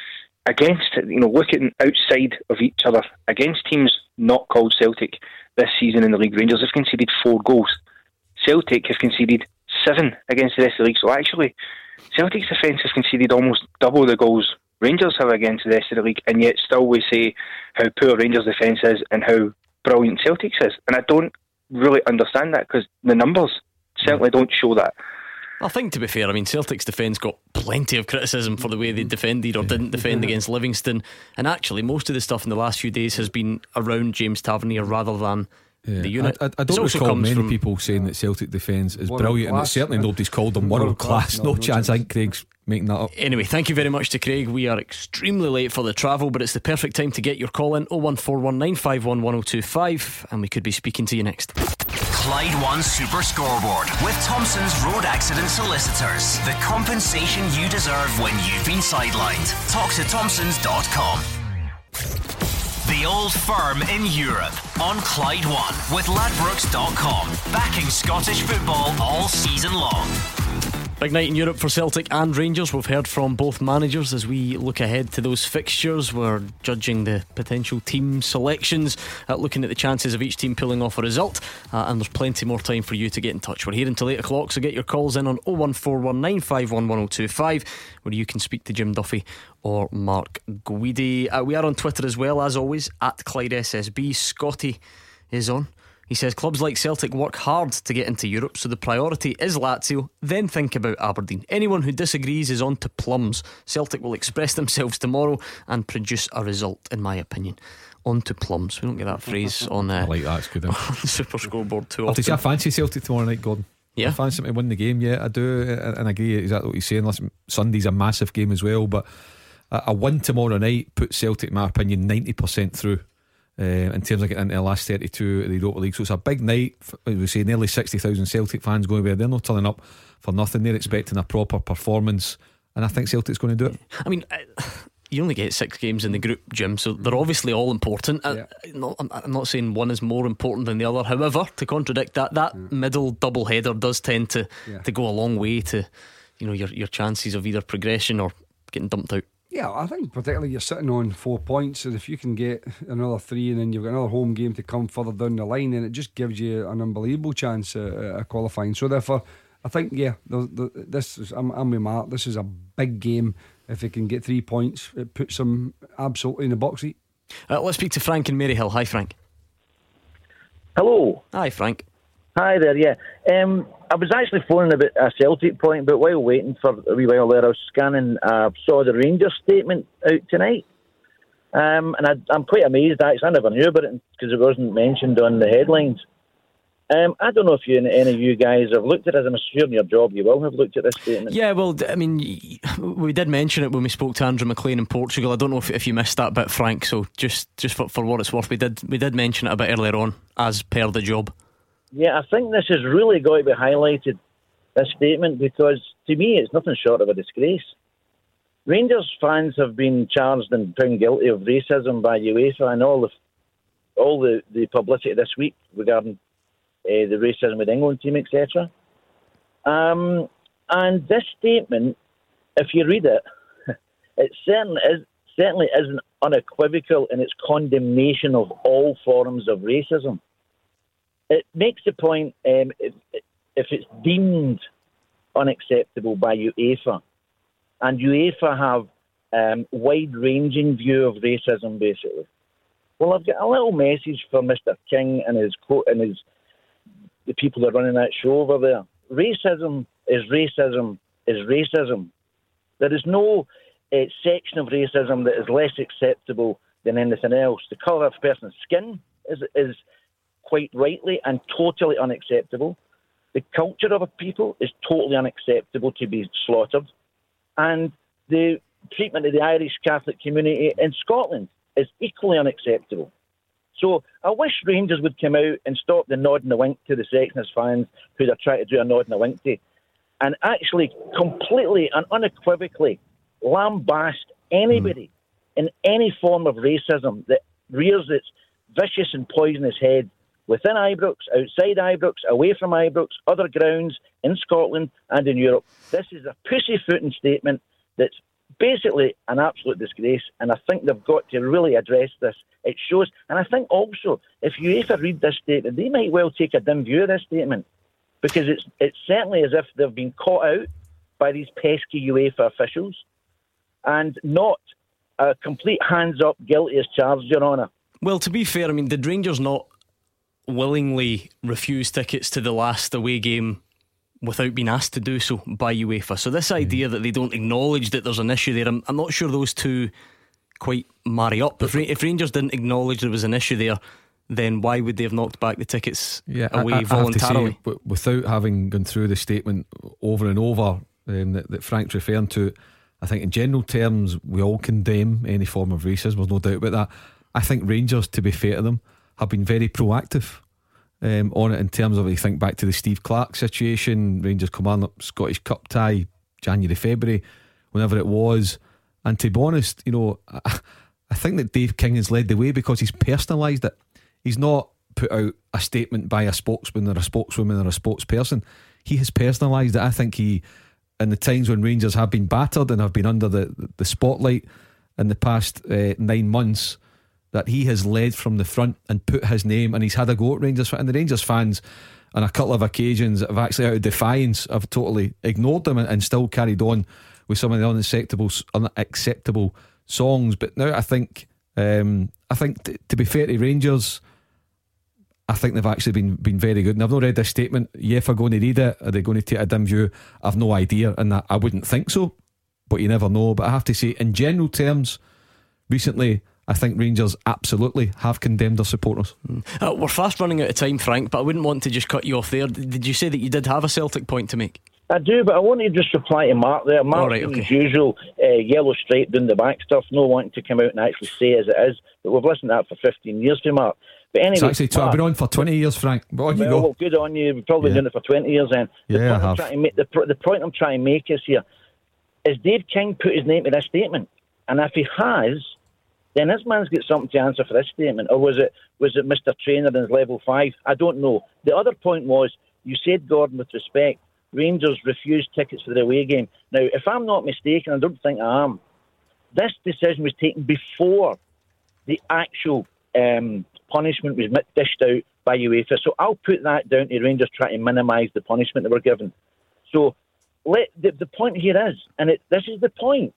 Against, you know, looking outside of each other, against teams not called Celtic this season in the league, Rangers have conceded four goals. Celtic have conceded seven against the rest of the league. So actually, Celtic's defence has conceded almost double the goals Rangers have against the rest of the league, and yet still we say how poor Rangers' defence is and how brilliant Celtic's is. And I don't really understand that because the numbers certainly mm. don't show that. I think, to be fair, I mean, Celtic's defence got plenty of criticism for the way they defended or didn't defend mm-hmm. against Livingston. And actually, most of the stuff in the last few days has been around James Tavernier rather than Yeah. the unit. I, I, I don't recall many from, people saying that Celtic defence is brilliant, class. and certainly nobody's called them world, world class. class. No, no, chance. I think Craig's making that up. Anyway, thank you very much to Craig. We are extremely late for the travel, but it's the perfect time to get your call in 01419511025, and we could be speaking to you next. Clyde One Super Scoreboard with Thompson's Road Accident Solicitors. The compensation you deserve when you've been sidelined. Talk to Thompsons.com. The Old Firm in Europe on Clyde One with Ladbrokes.com. Backing Scottish football all season long. Big night in Europe for Celtic and Rangers. We've heard from both managers as we look ahead to those fixtures. We're judging the potential team selections, uh, looking at the chances of each team pulling off a result. Uh, and there's plenty more time for you to get in touch. We're here until 8 o'clock, so get your calls in on 01419511025, where you can speak to Jim Duffy or Mark Guidi. Uh, we are on Twitter as well, as always, at Clyde SSB. Scotty is on. He says clubs like Celtic work hard to get into Europe, so the priority is Lazio, then think about Aberdeen. Anyone who disagrees is on to plums. Celtic will express themselves tomorrow and produce a result, in my opinion. On to plums. We don't get that phrase on uh, I like that, it's good. on Super Scoreboard too. I'll say I fancy Celtic tomorrow night, Gordon. Yeah. I fancy them to win the game, yeah, I do. And I agree exactly what you're saying. Listen, Sunday's a massive game as well, but a win tomorrow night puts Celtic, in my opinion, 90% through uh, in terms of getting into the last 32 of the Europa League. So it's a big night. As we say, nearly 60,000 Celtic fans going there. They're not turning up for nothing. They're expecting a proper performance. And I think Celtic's going to do it. I mean, you only get six games in the group, Jim, so they're obviously all important. Yeah. I'm not saying one is more important than the other. However, to contradict that, that yeah. middle double header does tend to, yeah. to go a long way to you know your, your chances of either progression or getting dumped out. Yeah, I think particularly you're sitting on four points, and if you can get another three, and then you've got another home game to come further down the line, then it just gives you an unbelievable chance at, qualifying. So therefore, I think yeah, the, the, this is I'm, I'm with Mark. This is a big game. If they can get three points, it puts them absolutely in the box seat. Uh, let's speak to Frank in Maryhill. Hi, Frank. Hello. Hi, Frank. Hi there. Yeah. Um, I was actually phoning about a Celtic point, but while waiting for a wee while there, I was scanning, uh, saw the Rangers statement out tonight. Um, and I, am quite amazed, actually. I never knew about it because it wasn't mentioned on the headlines. Um, I don't know if you any of you guys have looked at it. I'm in your job you will have looked at this statement. Yeah, well, I mean, we did mention it when we spoke to Andrew McLean in Portugal. I don't know if, if you missed that bit, Frank. So just just for, for what it's worth, we did we did mention it a bit earlier on as per the job. Yeah, I think this has really got to be highlighted, this statement, because to me it's nothing short of a disgrace. Rangers fans have been charged and found guilty of racism by UEFA and all the all the, the publicity this week regarding uh, the racism with England team, etc. Um, and this statement, if you read it, it certainly is certainly isn't unequivocal in its condemnation of all forms of racism it makes the point um, if, if it's deemed unacceptable by UEFA, and UEFA have um, wide-ranging view of racism, basically. Well, I've got a little message for Mr. King and his co- and his the people that are running that show over there. Racism is racism is racism. There is no uh, section of racism that is less acceptable than anything else. The colour of a person's skin is is quite rightly and totally unacceptable. The culture of a people is totally unacceptable to be slaughtered. And the treatment of the Irish Catholic community in Scotland is equally unacceptable. So I wish Rangers would come out and stop the nod and the wink to the Sexness fans who they're trying to do a nod and a wink to, and actually completely and unequivocally lambast anybody mm. in any form of racism that rears its vicious and poisonous head within Ibrox, outside Ibrox, away from Ibrox, other grounds in Scotland and in Europe. This is a pussyfooting statement that's basically an absolute disgrace, and I think they've got to really address this. It shows, and I think also, if ever read this statement, they might well take a dim view of this statement because it's it's certainly as if they've been caught out by these pesky UEFA officials and not a complete hands up, guilty as charged, Your Honour. Well, to be fair, I mean, did Rangers not willingly refuse tickets to the last away game without being asked to do so by UEFA. So this idea that they don't acknowledge that there's an issue there, I'm, I'm not sure those two quite marry up. If, if, Rangers didn't acknowledge there was an issue there, then why would they have knocked back the tickets yeah, away I, I voluntarily? Say, without having gone through the statement over and over um, that, that Frank's referring to, I think in general terms we all condemn any form of racism. There's no doubt about that. I think Rangers, to be fair to them, have been very proactive um, on it in terms of, you think back to the Steve Clarke situation, Rangers command up Scottish Cup tie, January, February, whenever it was. And to be honest, you know, I, I think that Dave King has led the way because he's personalised it. He's not put out a statement by a spokesman or a spokeswoman or a spokesperson. He has personalised it. I think he, in the times when Rangers have been battered and have been under the, the spotlight in the past uh, nine months, that he has led from the front and put his name and he's had a go at Rangers and the Rangers fans on a couple of occasions have actually out of defiance have totally ignored them and, and still carried on with some of the unacceptable unacceptable songs. But now I think um, I think t- to be fair to Rangers I think they've actually been been very good. And I've not read this statement. Yeah, if I'm going to read it are they going to take a dim view? I've no idea and I wouldn't think so but you never know. But I have to say in general terms recently I think Rangers absolutely have condemned their supporters. Mm. Uh, we're fast running out of time, Frank, but I wouldn't want to just cut you off there. Did you say that you did have a Celtic point to make? I do, but I want to just reply to Mark there. Mark, right, okay. as usual, uh, yellow stripe doing the back stuff, no wanting to come out and actually say as it is. But we've listened to that for 15 years from Mark. But anyway, it's actually, Mark, I've been on for 20 years, Frank. But on well, you go. Well, good on you. We've probably yeah. done it for 20 years then. The yeah, point I have. Trying to make, the, the point I'm trying to make is here is Dave King put his name to this statement? And if he has, then this man's got something to answer for this statement. Or was it was it Mr. Traynor in his level five? I don't know. The other point was you said, Gordon, with respect, Rangers refused tickets for the away game. Now, if I'm not mistaken, I don't think I am. This decision was taken before the actual um, punishment was dished out by UEFA. So I'll put that down to Rangers trying to minimise the punishment they were given. So let, the, the point here is, and it, this is the point,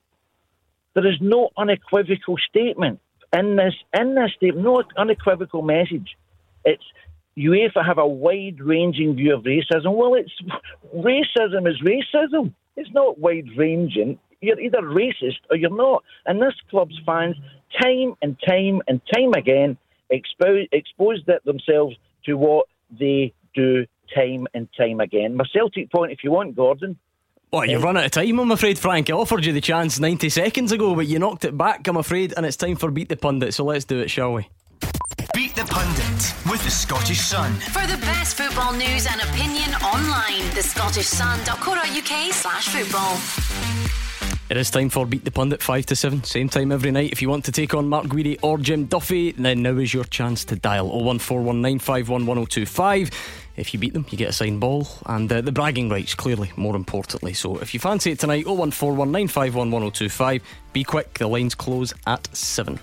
there is no unequivocal statement in this in this statement, no unequivocal message. It's UEFA have a wide ranging view of racism. Well, it's racism is racism. It's not wide ranging. You're either racist or you're not. And this club's fans, time and time and time again, expose exposed themselves to what they do time and time again. My Celtic point, if you want, Gordon, well, you've run out of time, I'm afraid, Frank. I offered you the chance 90 seconds ago, but you knocked it back, I'm afraid, and it's time for Beat the Pundit, so let's do it, shall we? Beat the Pundit with the Scottish Sun. For the best football news and opinion online, thescottishsun.co.uk slash football. It is time for Beat the Pundit 5 to 7, same time every night. If you want to take on Mark Guidi or Jim Duffy, then now is your chance to dial 01419511025. If you beat them, you get a signed ball and uh, the bragging rights, clearly, more importantly. So if you fancy it tonight, 01419511025. Be quick, the lines close at 7.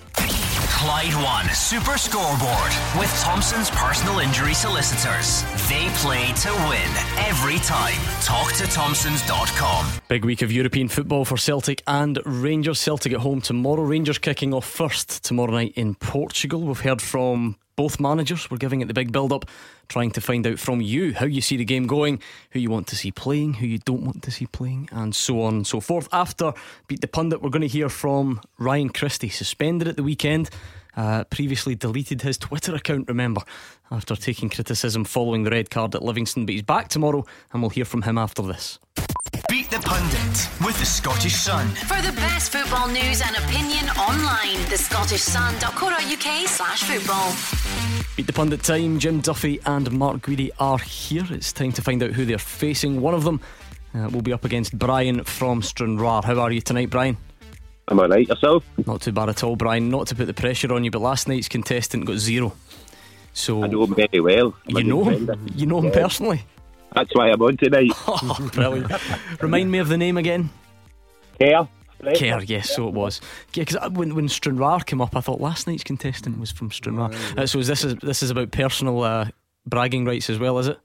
Clyde One Super Scoreboard with Thompson's personal injury solicitors. They play to win every time. Talk to Thompsons.com. Big week of European football for Celtic and Rangers. Celtic at home tomorrow. Rangers kicking off first tomorrow night in Portugal. We've heard from both managers. We're giving it the big build up, trying to find out from you how you see the game going, who you want to see playing, who you don't want to see playing, and so on and so forth. After Beat the Pundit, we're going to hear from Ryan Christie, suspended at the weekend. Uh, previously deleted his Twitter account, remember, after taking criticism following the red card at Livingston. But he's back tomorrow, and we'll hear from him after this. Beat the Pundit with the Scottish Sun. For the best football news and opinion online, the Scottish thescottishsun.co.uk slash football. Beat the Pundit time. Jim Duffy and Mark Guidi are here. It's time to find out who they're facing. One of them uh, will be up against Brian from Stranraer. How are you tonight, Brian? I'm alright, yourself? Not too bad at all, Brian. Not to put the pressure on you, but last night's contestant got zero. So I know him very well. I'm you know him? You know him yeah. personally? That's why I'm on tonight. oh, brilliant. Remind me of the name again. Kerr. Kerr, yes, so it was. Yeah, because when when Stranraer came up, I thought last night's contestant was from Stranraer. Uh, so is this is this is about personal uh, bragging rights as well, is it?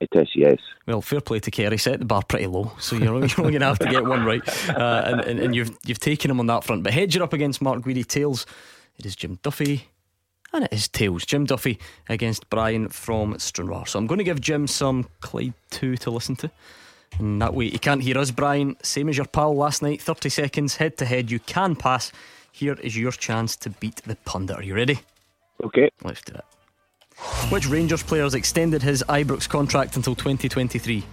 It is, yes. Well, fair play to Kerry. Set the bar pretty low, so you're only, going to have to get one right, uh, and, and, and, you've you've taken him on that front. But heads you're up against Mark Guidi. Tails, it is Jim Duffy and it is tails. Jim Duffy against Brian from Stranraer. So I'm going to give Jim some Clyde 2 to listen to. And that way, you can't hear us, Brian. Same as your pal last night 30 seconds head to head. You can pass. Here is your chance to beat the pundit. Are you ready? Okay. Let's do it. Which Rangers players extended his Ibrox contract until 2023?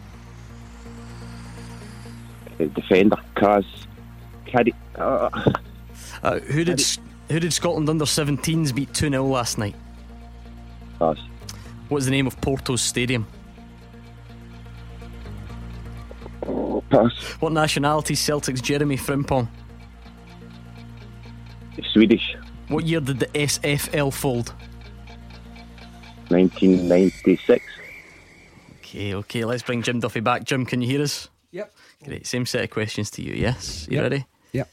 Uh, defender, Kaz, Caddy. Uh, Uh, who did who did Scotland under 17s beat 2 0 last night? Pass. What's the name of Porto's stadium? Pass. What nationality is Celtic's Jeremy Frimpong? Swedish, What year did the SFL fold? 1996. Okay, okay, let's bring Jim Duffy back. Jim, can you hear us? Yep. Great, same set of questions to you, yes? You Yep. ready? Yep.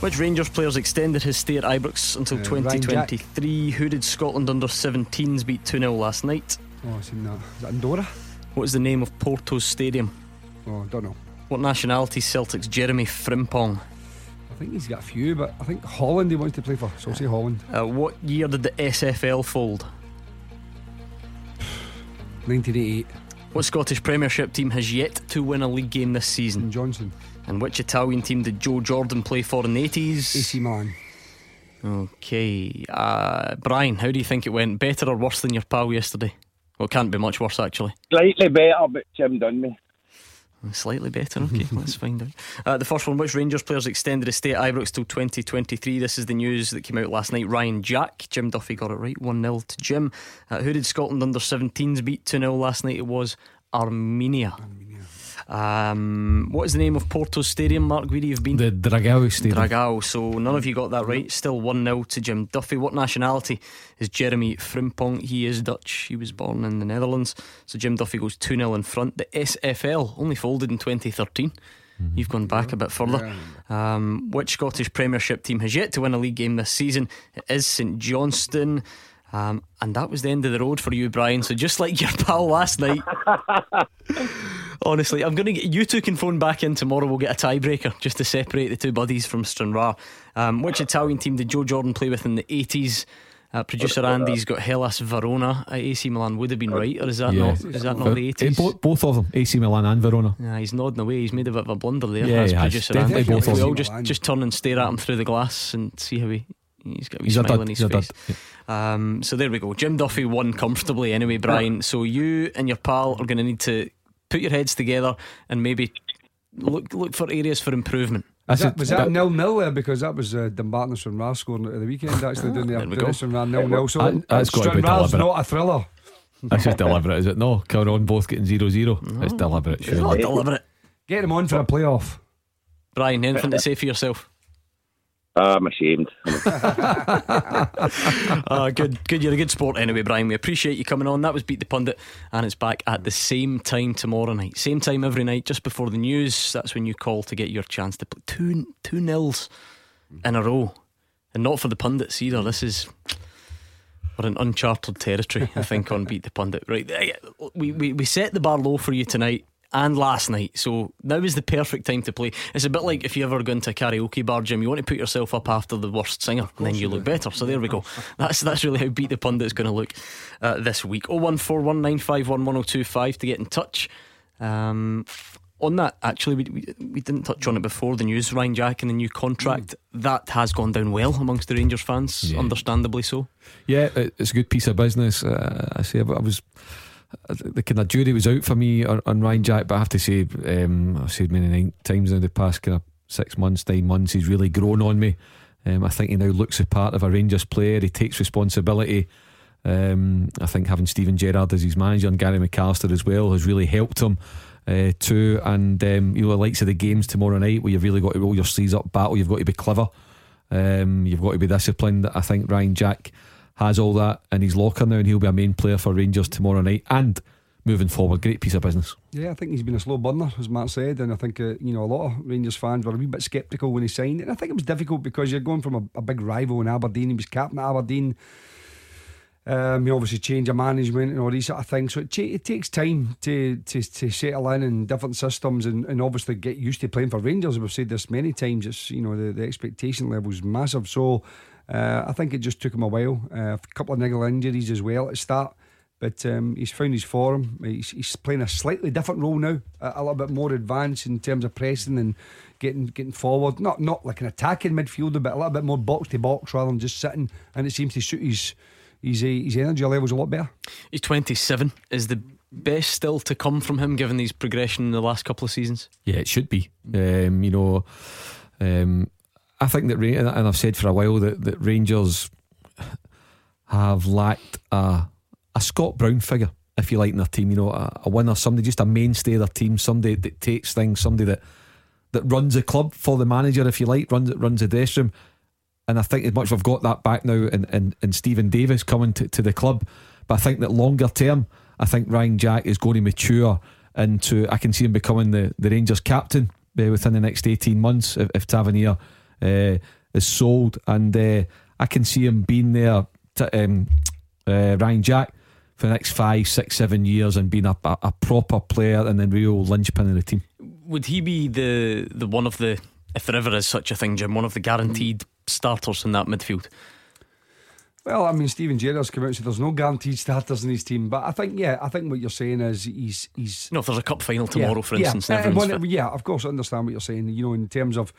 Which Rangers players extended his stay at Ibrox until Uh, 2023? Who did Scotland under 17s beat 2 0 last night? Oh, I've seen that. Is that Andorra? What is the name of Porto's stadium? Oh, I don't know. What nationality is Celtic's Jeremy Frimpong? I think he's got a few, but I think Holland he wants to play for, so I'll say Holland. Uh, what year did the SFL fold? 1988. What Scottish Premiership team has yet to win a league game this season? Johnstone. And which Italian team did Joe Jordan play for in the 80s? AC Milan. Okay. Uh, Brian, how do you think it went? Better or worse than your pal yesterday? Well, it can't be much worse, actually. Slightly better, but Jim done me. Slightly better. Okay, let's find out. Uh, the first one: Which Rangers players extended his stay at Ibrox till 2023? This is the news that came out last night. Ryan Jack, Jim Duffy got it right, one 0 to Jim. Uh, who did Scotland under 17s beat two 0 last night? It was Armenia. Um, what is the name of Porto's stadium? Mark Guidi, you've been The Dragao Stadium. Dragao. So none of you got that right. Still 1 0 to Jim Duffy. What nationality is Jeremy Frimpong? He is Dutch. He was born in the Netherlands. So Jim Duffy goes 2 0 in front. The SFL only folded in 2013. You've gone back a bit further. Um, which Scottish Premiership team has yet to win a league game this season? It is St Johnstone. Um, and that was the end of the road for you, Brian. So just like your pal last night. Honestly, I'm going to get you two can phone back in tomorrow. We'll get a tiebreaker just to separate the two buddies from Stranraer. Um, which Italian team did Joe Jordan play with in the 80s? Uh, producer Andy's got Hellas Verona at AC Milan. Would have been right, or is that Yeah. not? Is that not the Eh, 80s? bo- both of them, AC Milan and Verona. Yeah, he's nodding away. He's made a bit of a blunder there. Yeah, has. producer Andy. both we all just just turn and stare at him through the glass and see how he. He's got a wee He's a smile on his he's a dud, face. Um, so there we go. Jim Duffy won comfortably anyway, Brian. So you and your pal are going to need to put your heads together and maybe look look for areas for improvement. Was that, was that nil nil there? Because that was uh, Dumbarton from Ra scoring at the weekend. Actually, doing the There we go. Nil nil. So That- that's gotta be Stranraer's deliberate. not a thriller. That's just deliberate, is it? No, Cameron both getting 0 0. It's deliberate, It's not surely. deliberate. Get him on for a playoff. Brian, anything to say for yourself? I'm ashamed. uh, good, good. You're a good sport anyway, Brian. We appreciate you coming on. That was Beat the Pundit, and it's back at the same time tomorrow night. Same time every night, just before the news. That's when you call to get your chance to play two two nils in a row, and not for the pundits either. This is we're in uncharted territory, I think, on Beat the Pundit. Right, eh, we we we set the bar low for you tonight. And last night, so now is the perfect time to play. It's a bit like if you ever go into a karaoke bar, Jim. You want to put yourself up after the worst singer, and then you look better. So there we go. That's that's really how Beat the Pundit's going to look uh, this week. Oh one four one nine five one one zero two five to get in touch. Um, on that, actually, we, we we didn't touch on it before the news. Ryan Jack and the new contract that has gone down well amongst the Rangers fans, Yeah. understandably so. Yeah, it's a good piece of business. Uh, I say, I was the kind of jury was out for me on, on Ryan Jack, but I have to say, um, I've said many times now the past kind of six months, nine months, he's really grown on me. Um, I think he now looks a part of a Rangers player. He takes responsibility. Um, I think having Steven Gerrard as his manager and Gary McAllister as well has really helped him uh, too. And um, you know, the likes of the games tomorrow night where you've really got to roll your sleeves up, battle. You've got to be clever. Um, you've got to be disciplined. I think Ryan Jack has all that in his locker now, and he'll be a main player for Rangers tomorrow night and moving forward. Great piece of business. Yeah, I think he's been a slow burner, as Matt said, and I think uh, you know a lot of Rangers fans were a wee bit sceptical when he signed, and I think it was difficult because you're going from a, a big rival in Aberdeen. He was captain at Aberdeen. Um, obviously change of management and all these sort of things, so it, it takes time to, to to settle in in different systems and, and obviously get used to playing for Rangers. We've said this many times. It's you know the, the expectation level is massive, so uh, I think it just took him a while. Uh, a couple of niggle injuries as well at the start. But um, he's found his form. He's, he's playing a slightly different role now, a, a little bit more advanced in terms of pressing and getting getting forward. Not not like an attacking midfielder, but a little bit more box to box rather than just sitting. And it seems to suit his his his energy level's a lot better. He's 27. Is the best still to come from him, given his progression in the last couple of seasons? Yeah, it should be. Um, you know, um, I think that, and I've said for a while that, that Rangers have lacked a, a Scott Brown figure, if you like, in their team. You know, a, a winner, somebody just a mainstay of their team, somebody that takes things, somebody that that runs the club for the manager, if you like, runs runs the dressing room. And I think as much we've got that back now in, in, in Stephen Davis coming to, to the club. But I think that longer term, I think Ryan Jack is going to mature into I can see him becoming the, the Rangers captain uh, within the next 18 months if, if Tavernier uh, is sold. And uh, I can see him being there, to, um, uh, Ryan Jack, for the next five, six, seven years and being a, a, a proper player and the real linchpin of the team. Would he be the, the one of the, if there ever is such a thing, Jim, one of the guaranteed starters in that midfield? Well, I mean, Steven Gerrard's come out and said there's no guaranteed starters in his team, but I think, yeah, I think what you're saying is he's he's. No, if there's a cup final tomorrow, yeah, for instance, yeah, uh, one, yeah, of course, I understand what you're saying. You know, in terms of,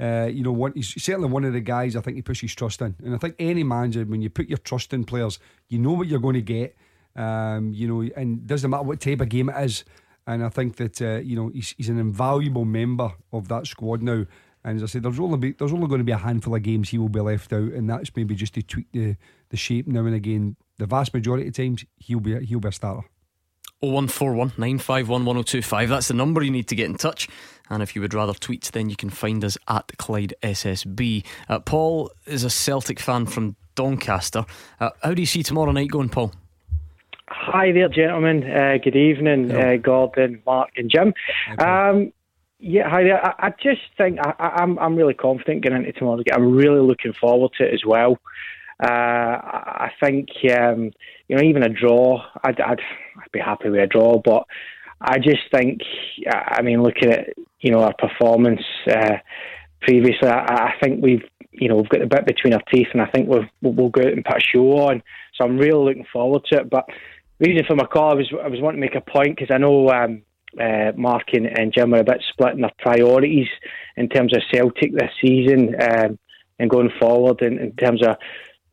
uh, you know, one, he's certainly one of the guys I think he pushes trust in, and I think any manager, when you put your trust in players, you know what you're going to get. Um, you know, and doesn't matter what type of game it is. And I think that uh, you know he's, he's an invaluable member of that squad now. And as I said, there's only be, there's only going to be a handful of games he will be left out, and that's maybe just to tweak the, the shape now and again. The vast majority of times he'll be he'll be a starter. 0141 951 1025. That's the number you need to get in touch. And if you would rather tweet, then you can find us at Clyde SSB. Uh, Paul is a Celtic fan from Doncaster. Uh, how do you see tomorrow night going, Paul? Hi there, gentlemen. Uh, good evening, uh, Gordon, Mark, and Jim. Um, yeah, hi there. I, I just think I, am I'm, I'm really confident getting into tomorrow's game. I'm really looking forward to it as well. Uh, I think um, you know even a draw, I'd, I'd I'd be happy with a draw, but I just think I mean looking at you know our performance uh, previously, I, I think we've you know we've got the bit between our teeth, and I think we'll we'll go out and put a show on. So I'm really looking forward to it. But reason for my call, I was I was wanting to make a point because I know um, uh, Mark and, and, Jim are a bit split in their priorities in terms of Celtic this season um, and going forward in, in, terms of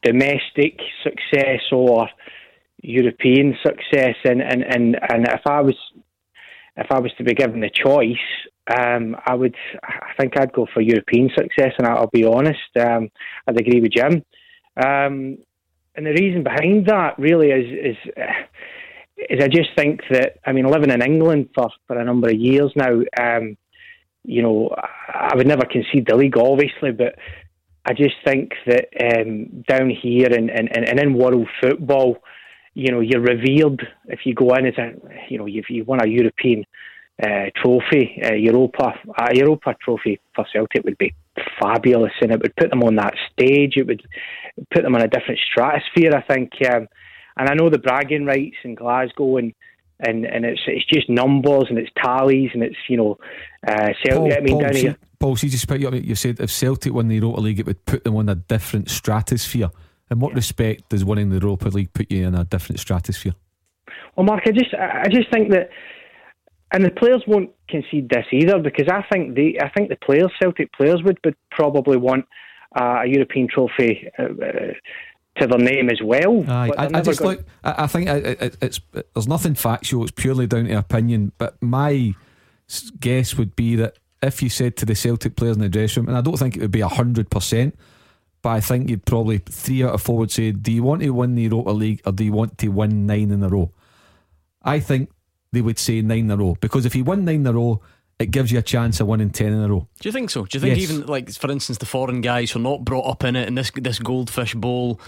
domestic success or European success. And, and, and, and if I was if I was to be given the choice, um, I would I think I'd go for European success. And I'll be honest, um, I'd agree with Jim. Um, and the reason behind that really is is is I just think that I mean living in England for, for a number of years now, um, you know, I would never concede the league, obviously, but I just think that um, down here and, and, and in world football, you know, you're revered if you go in as a, you know, if you won a European uh, trophy, uh, Europa, a Europa trophy for Celtic would be fabulous, and it would put them on that stage. It would put them in a different stratosphere, I think. Um, and I know the bragging rights in Glasgow and. And, and it's it's just numbers and it's tallies and it's you know uh, Celtic. Paul, I mean, Paul, down see, here. Paul, see, just pick you up. You said if Celtic won the Europa League, it would put them on a different stratosphere. In what yeah. respect does winning the Europa League put you in a different stratosphere? Well, Mark, I just I just think that and the players won't concede this either because I think the I think the players, Celtic players, would, would probably want uh, a European trophy uh, uh to their name as well. Aye, I, I, just look. I, I think it, it's there's nothing factual. It's purely down to opinion. But my guess would be that if you said to the Celtic players in the dressing room, and I don't think it would be hundred percent, but I think you'd probably three out of four would say, "Do you want to win the Europa League or do you want to win nine in a row?" I think they would say nine in a row because if you win nine in a row, it gives you a chance of winning ten in a row. Do you think so? Do you think yes. even like for instance the foreign guys who are not brought up in it and this this goldfish bowl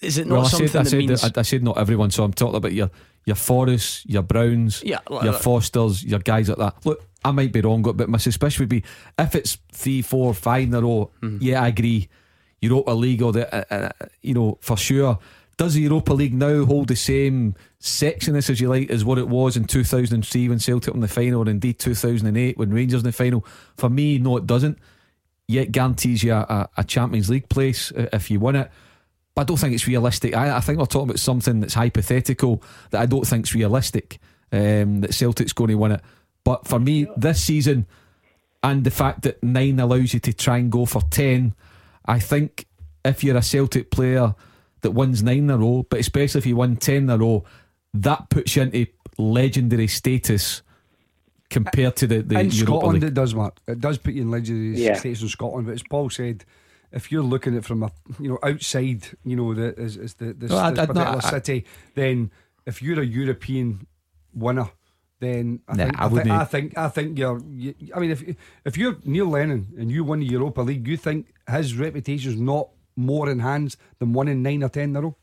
is it not well, something I said, I said, means... I, said not everyone, so I'm talking about your your Forrests, your Browns, yeah, your Forsters, your guys like that. Look, I might be wrong, but my suspicion would be if it's three, four, five in a row. Mm-hmm. Yeah, I agree. Europa League or the uh, uh, you know for sure. Does the Europa League now hold the same sexiness, as you like, as what it was in 2003 when Celtic won the final, or indeed 2008 when Rangers in the final? For me, no, it doesn't. Yet guarantees you a, a Champions League place if you win it. But I don't think it's realistic. I, I, think we're talking about something that's hypothetical that I don't think is realistic. Um, that Celtic's going to win it. But for me, this season, and the fact that nine allows you to try and go for ten, I think if you're a Celtic player that wins nine in a row, but especially if you win ten in a row, that puts you into legendary status compared to the, the in Europa Scotland, League. it does, Mark. It does put you in legendary Yeah. status in Scotland. But as Paul said, if you're looking at it from a you know outside, you know the is, is the this, No, I- this I- no, particular I- city, then if you're a European winner. Then I Nah, think I I, think I think I think you're. You, I mean, if if you're Neil Lennon and you won the Europa League, you think his reputation's not more in hands than in nine or ten in a row?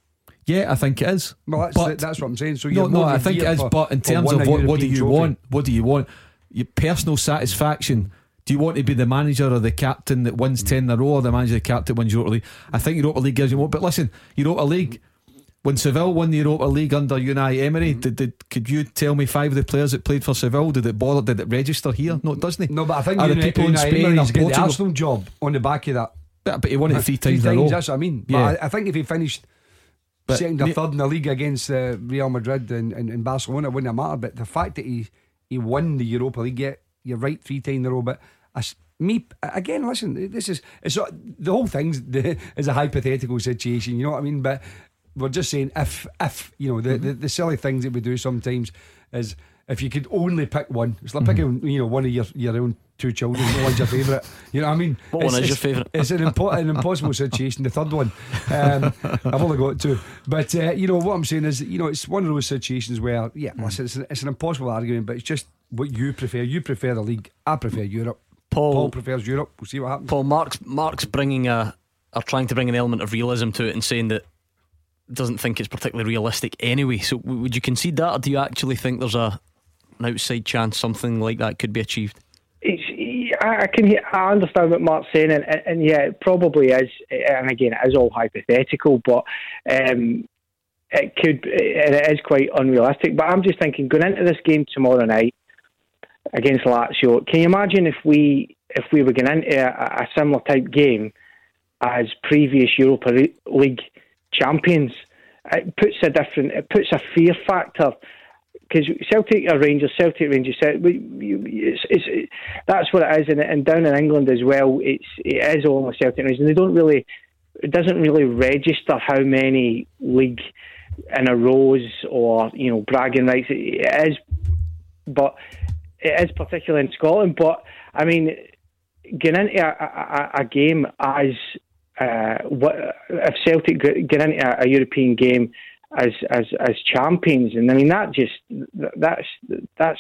Yeah, I think it is. Well, that's But- that's what I'm saying. So no, you're no, I think it is. for- but in terms of what, what do you trophy. want? What do you want? Your personal satisfaction. Do you want to be the manager or the captain that wins ten in a row, or the manager, the captain that wins Europa League? I think Europa League gives you more. But listen, Europa League. When Seville won the Europa League under Unai Emery, Mm-hmm. did, did could you tell me five of the players that played for Seville? Did it bother? Did it register here? No, it doesn't. No, but I think Are the Unai- people in Spain Emery's got the Arsenal job on the back of that. But, but he won it three times in a row. That's what I mean. But Yeah. I, I think if he finished But second or me- third in the league against uh, Real Madrid and, and, and Barcelona, it wouldn't have mattered. But the fact that he he won the Europa League, you're right, three times in a row. But I me again, listen, this is it's the whole thing's the, is a hypothetical situation. You know what I mean? But we're just saying if if you know the, Mm-hmm. the, the silly things that we do sometimes is if you could only pick one, it's like Mm-hmm. picking you know one of your your own two children. The one's your favourite. You know what I mean? What one It's- is your favourite? It's an, impo- an impossible situation. The third one, um, I've only got two. But uh, you know what I'm saying is, you know, it's one of those situations where, yeah, Hmm. listen, it's an, it's an impossible argument, but it's just what you prefer. You prefer the league. I prefer Europe. Paul, Paul prefers Europe. We'll see what happens. Paul Mark's Mark's bringing a are trying to bring an element of realism to it and saying that doesn't think it's particularly realistic anyway. So would you concede that, or do you actually think there's a an outside chance something like that could be achieved? It's, I can I understand what Mark's saying, and, and, and yeah, it probably is. And again, it is all hypothetical, but um, it could, and it is quite unrealistic. But I'm just thinking, going into this game tomorrow night against Lazio, can you imagine if we if we were going into a, a similar type game as previous Europa League champions? It puts a different, it puts a fear factor because Celtic are Rangers, Celtic Rangers. It's, it's, it, that's what it is, and, and down in England as well, it's it is only Celtic Rangers. And they don't really, it doesn't really register how many league in a rows or you know bragging rights. It, it is, but it is particularly in Scotland. But I mean, getting into a, a, a game as uh, what if Celtic get into a, a European game as as as champions, and I mean that just that's that's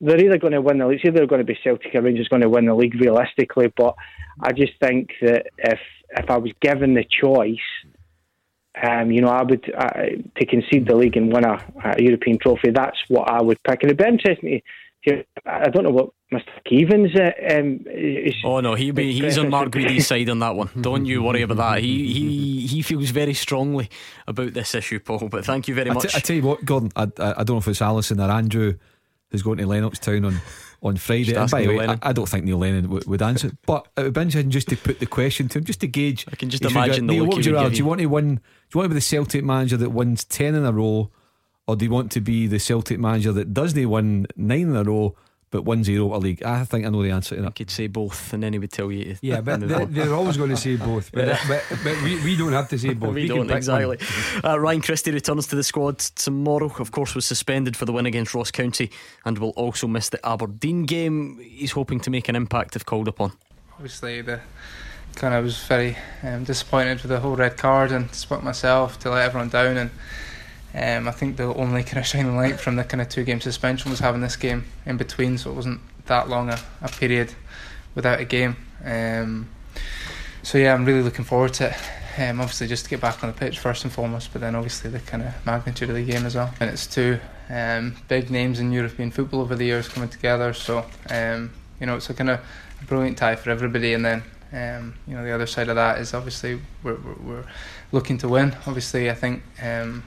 they're either going to win the league. It's either going to be Celtic or Rangers going to win the league realistically. But I just think that if if I was given the choice, um, you know, I would uh, to concede the league and win a, a European trophy. That's what I would pick. And it'd be interesting to. I don't know what Mr. Keevins uh, um, is. Oh no, he be, he's on Mark Guidi's side on that one. Don't you worry about that. He he he feels very strongly about this issue, Paul. But thank you very I much. t- I tell you what, Gordon, I, I, I don't know if it's Alison or Andrew who's going to Lennoxtown on, on Friday. Just And by the Neil way, I, Lennon. I don't think Neil Lennon would, would answer it, but it would be interesting just to put the question to him, just to gauge. I can just imagine Neil, what would you rather? Do you you. want to win? Do you want to be the Celtic manager that wins 10 in a row, or do you want to be the Celtic manager that doesn't win nine in a row but wins the Europa League? I think I know the answer to that. could say both, and then he would tell you. to Yeah, but move they, on. they're always going to say both. But, Yeah. but, but we, we don't have to say both. we can don't exactly. Uh, Ryan Christie returns to the squad tomorrow. Of course, was suspended for the win against Ross County, and will also miss the Aberdeen game. He's hoping to make an impact if called upon. obviously the kind of was very um, disappointed with the whole red card and split myself to let everyone down and um, I think the only kind of shining light from the kind of two game suspension was having this game in between so it wasn't that long a, a period without a game. Um, so yeah I'm really looking forward to it. Um, obviously just to get back on the pitch first and foremost but then obviously the kind of magnitude of the game as well. And it's two um, big names in European football over the years coming together so um, you know it's a kind of brilliant tie for everybody. And then um, you know the other side of that is obviously we're, we're, we're looking to win. Obviously I think um,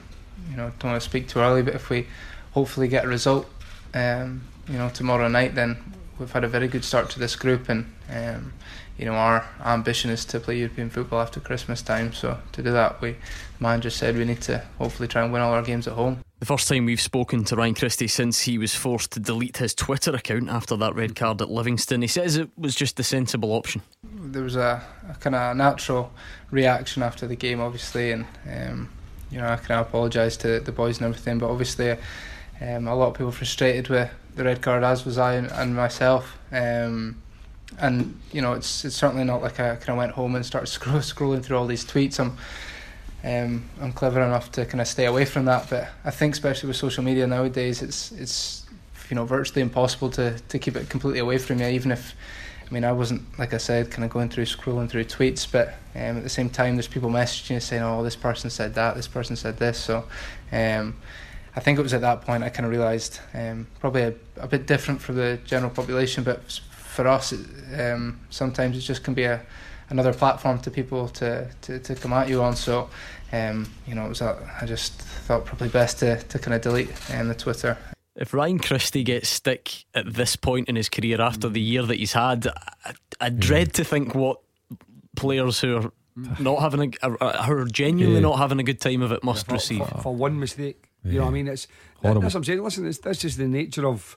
you know don't want to speak too early but if we hopefully get a result um, you know tomorrow night then we've had a very good start to this group and um, you know our ambition is to play European football after Christmas time so to do that we the manager said we need to hopefully try and win all our games at home The first time we've spoken to Ryan Christie since he was forced to delete his Twitter account after that red card at Livingston. He says it was just the sensible option. There was a, a kind of natural reaction after the game, obviously, and um, you know I can apologise to the boys and everything, but obviously um, a lot of people frustrated with the red card, as was I and, and myself. Um, and you know it's it's certainly not like I kind of went home and started scroll, scrolling through all these tweets. I'm um, I'm clever enough to kind of stay away from that, but I think especially with social media nowadays, it's it's you know virtually impossible to to keep it completely away from you. Even if I mean I wasn't like I said kind of going through scrolling through tweets, but um, at the same time there's people messaging saying oh this person said that, this person said this, so. Um, I think it was at that point I kind of realised um, probably a, a bit different for the general population, but for us, it, um, sometimes it just can be a another platform to people to, to, to come at you on. So, um, you know, it was a, I just thought probably best to, to kind of delete um, the Twitter. If Ryan Christie gets stick at this point in his career after the year that he's had, I, I dread to think what players who are not having a, who are genuinely Yeah. not having a good time of it must for, receive. for, for one mistake. You know what I mean? It's Horrible. that's what I'm saying. Listen, it's, that's just the nature of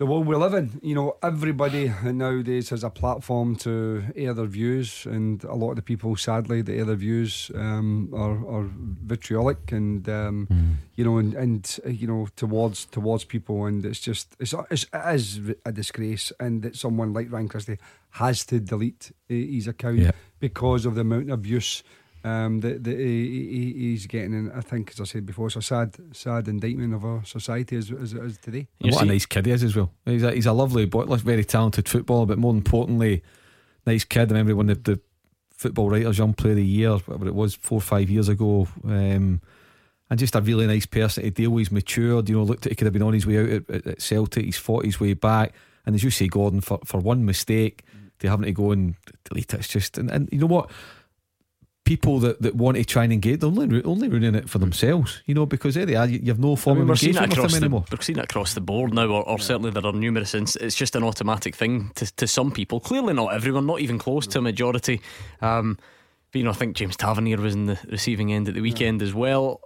the world we live in. You know, everybody nowadays has a platform to air their views, and a lot of the people, sadly, that air their views um, are, are vitriolic and um, you know, and, and uh, you know, towards towards people, and it's just it's, it's it is a disgrace, and that someone like Ryan Christie has to delete uh, his account Yeah. because of the amount of abuse um, that, that he, he, he's getting. And I think, as I said before, it's a sad, sad indictment of our society as, as it is today. And what a nice kid he is as well. He's a, he's a lovely boy, like, very talented footballer, but more importantly, nice kid. I remember when the, the Football Writers Young Player of the Year, whatever it was, four or five years ago. Um, and just a really nice person to deal with. He's matured, you know, looked at he could have been on his way out at, at, at Celtic, he's fought his way back. And as you say, Gordon, for, for one mistake, to having to go and delete it, it's just, and, and you know what? People that, that want to try and engage, they're only, only ruining it for themselves, you know, because there they are, you, you have no I form mean, of we're seeing it engagement with across them the anymore. we're seeing it across the board now, or, or certainly there are numerous. Ins- it's just an automatic thing to, to some people. Clearly, not everyone, not even close to a majority. Um, but you know, I think James Tavernier was in the receiving end at the weekend as well.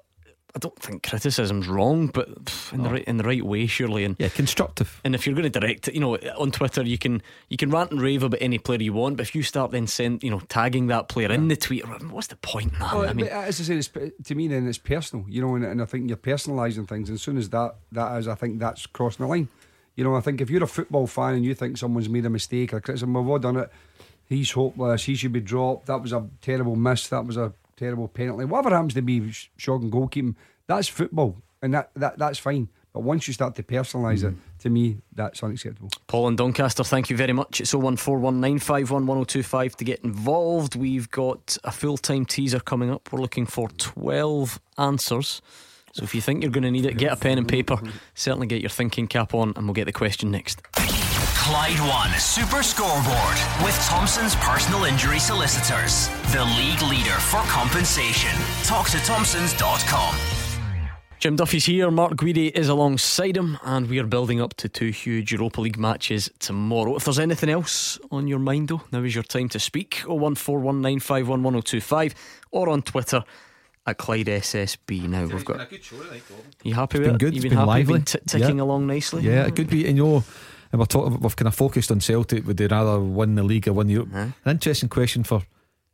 I don't think criticism's wrong, but pff, in the right in the right way, surely. And yeah, constructive. And if you're going to direct it, you know, on Twitter, you can you can rant and rave about any player you want, but if you start then send, you know, tagging that player in the tweet, what's the point in that? Well, I mean, as I say, it's, to me, then it's personal, you know, and, and I think you're personalising things. And as soon as that that is, I think that's crossing the line. You know, I think if you're a football fan and you think someone's made a mistake or criticism, we've all done it. He's hopeless. He should be dropped. That was a terrible miss. That was a terrible penalty. Whatever happens to be sh- shocking goalkeeping, that's football, and that, that that's fine. But once you start to personalise it, hmm. to me, that's unacceptable. Paul and Doncaster, thank you very much. It's 01419511025 to get involved. We've got a full time teaser coming up. We're looking for 12 answers. So if you think you're going to need it, get a pen and paper. Certainly get your thinking cap on, and we'll get the question next. Clyde One Super Scoreboard with Thompson's personal injury solicitors, the league leader for compensation. Talk to Thompsons.com. Jim Duffy's here, Mark Guidi is alongside him, and we are building up to two huge Europa League matches tomorrow. If there's anything else on your mind, though, now is your time to speak. 01419511025 or on Twitter at Clyde SSB. Now we've got. You happy with It's been it? good. You've It's been, been happy, lively. been t- ticking Yeah. along nicely. Yeah, it could be. And you know, and we're talking, we've kind of focused on Celtic. Would they rather win the league or win Europe? Uh-huh. An interesting question for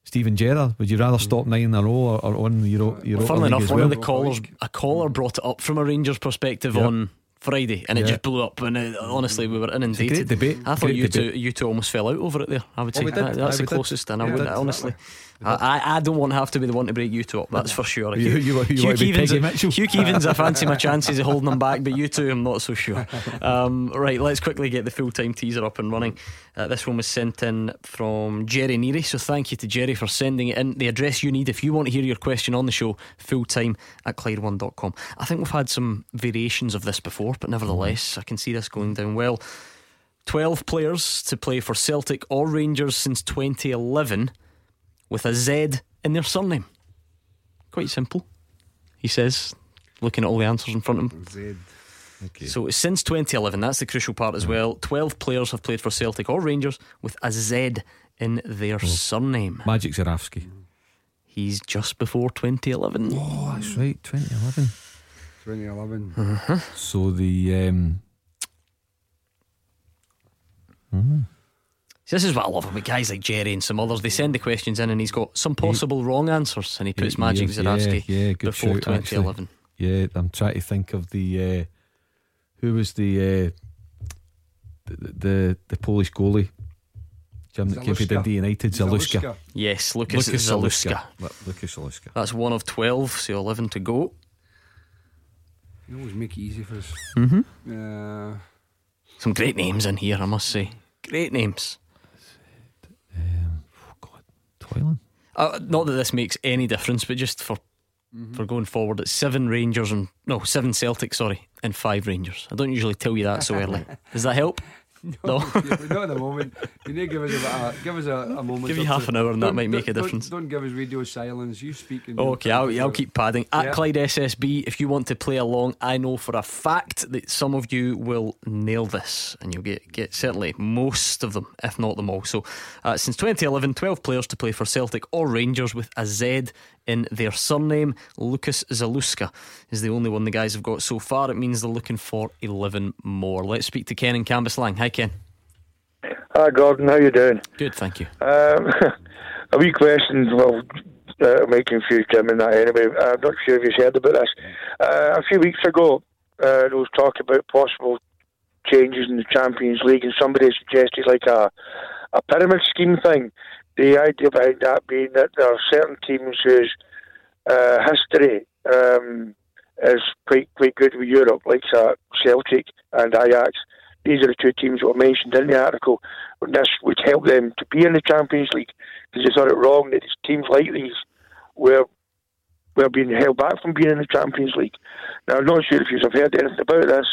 Steven Gerrard. Would you rather hmm. stop nine in a row or, or win the Euro, Europa Funnily enough, as one well? of the callers, a caller brought it up from a Rangers perspective Yep. on Friday, and it just blew up. And it, honestly, we were inundated. great debate. I thought Great you debate. two, you two almost fell out over it there. I would say we did. that- that's Aye, the we did. closest, and I Yeah, would we did. honestly. I, I- don't want to have to be the one to break you two up. That's for sure. You- you you want to be Keevins, Peggy Mitchell? Hugh Keevins, I fancy my chances of holding them back, but you two, I'm not so sure. Um, right, let's quickly get the full time teaser up and running. Uh, this one was sent in from Jerry Neary, so thank you to Jerry for sending it in. The address you need if you want to hear your question on the show, full time at Clyde1.com. I think we've had some variations of this before, but nevertheless, I can see this going down well. 12 players to play for Celtic or Rangers since 2011 with a Z in their surname. Quite simple, he says, looking at all the answers in front of him. Z. Okay. So since 2011, that's the crucial part as well. 12 players have played for Celtic or Rangers with a Z in their surname. Magic Zurawski. He's just before 2011. Oh, that's right, 2011. 2011. Uh-huh. So the um, mhm. See, This is what I love about guys like Jerry and some others. They send the questions in and he's got some possible wrong answers and he puts Yeah, Magic yeah, Zurawski yeah, yeah, good before shout, actually. 2011. Yeah, I'm trying to think of the uh, who was the, uh, the the the Polish goalie. Jim that came from Dundee United, Zaluska. Zaluska. Yes, Lucas Zaluska. Lu- Lucas Zaluska. That's one of 12, so 11 to go. You always make it easy for us. Mhm. Uh, Some great names in here, I must say. Great names. Toylan. Uh, not that this makes any difference, but just for Mm-hmm. for going forward, it's seven Rangers and no seven Celtic, sorry, and five Rangers. I don't usually tell you that so early. Does that help? No, not at the moment. You need to give us a, give us a, a moment. Give you half two. an hour and that might make a don't- difference. Don't, give us radio silence. You speak. And Okay, I'll, I'll keep padding. At Yeah. Clyde SSB, if you want to play along, I know for a fact that some of you will nail this and you'll get, get certainly most of them, if not them all. So, uh, since 2011, 12 players to play for Celtic or Rangers with a Z in their surname. Lucas Zaluska is the only one the guys have got so far. It means they're looking for 11 more. Let's speak to Ken in Cambuslang. Hi, Ken. Hi, Gordon. How you doing? Good, thank you. Um, a wee question. Well, uh, might confuse Jim and that anyway. I'm not sure if you've heard about this. Uh, a few weeks ago, uh, there was talk about possible changes in the Champions League, and somebody suggested like a a pyramid scheme thing. The idea behind that being that there are certain teams whose uh, history um, is quite quite good with Europe, like uh, Celtic and Ajax. These are the two teams that were mentioned in the article. And this would help them to be in the Champions League because they thought it wrong that teams like these were were being held back from being in the Champions League. Now I'm not sure if you have heard anything about this,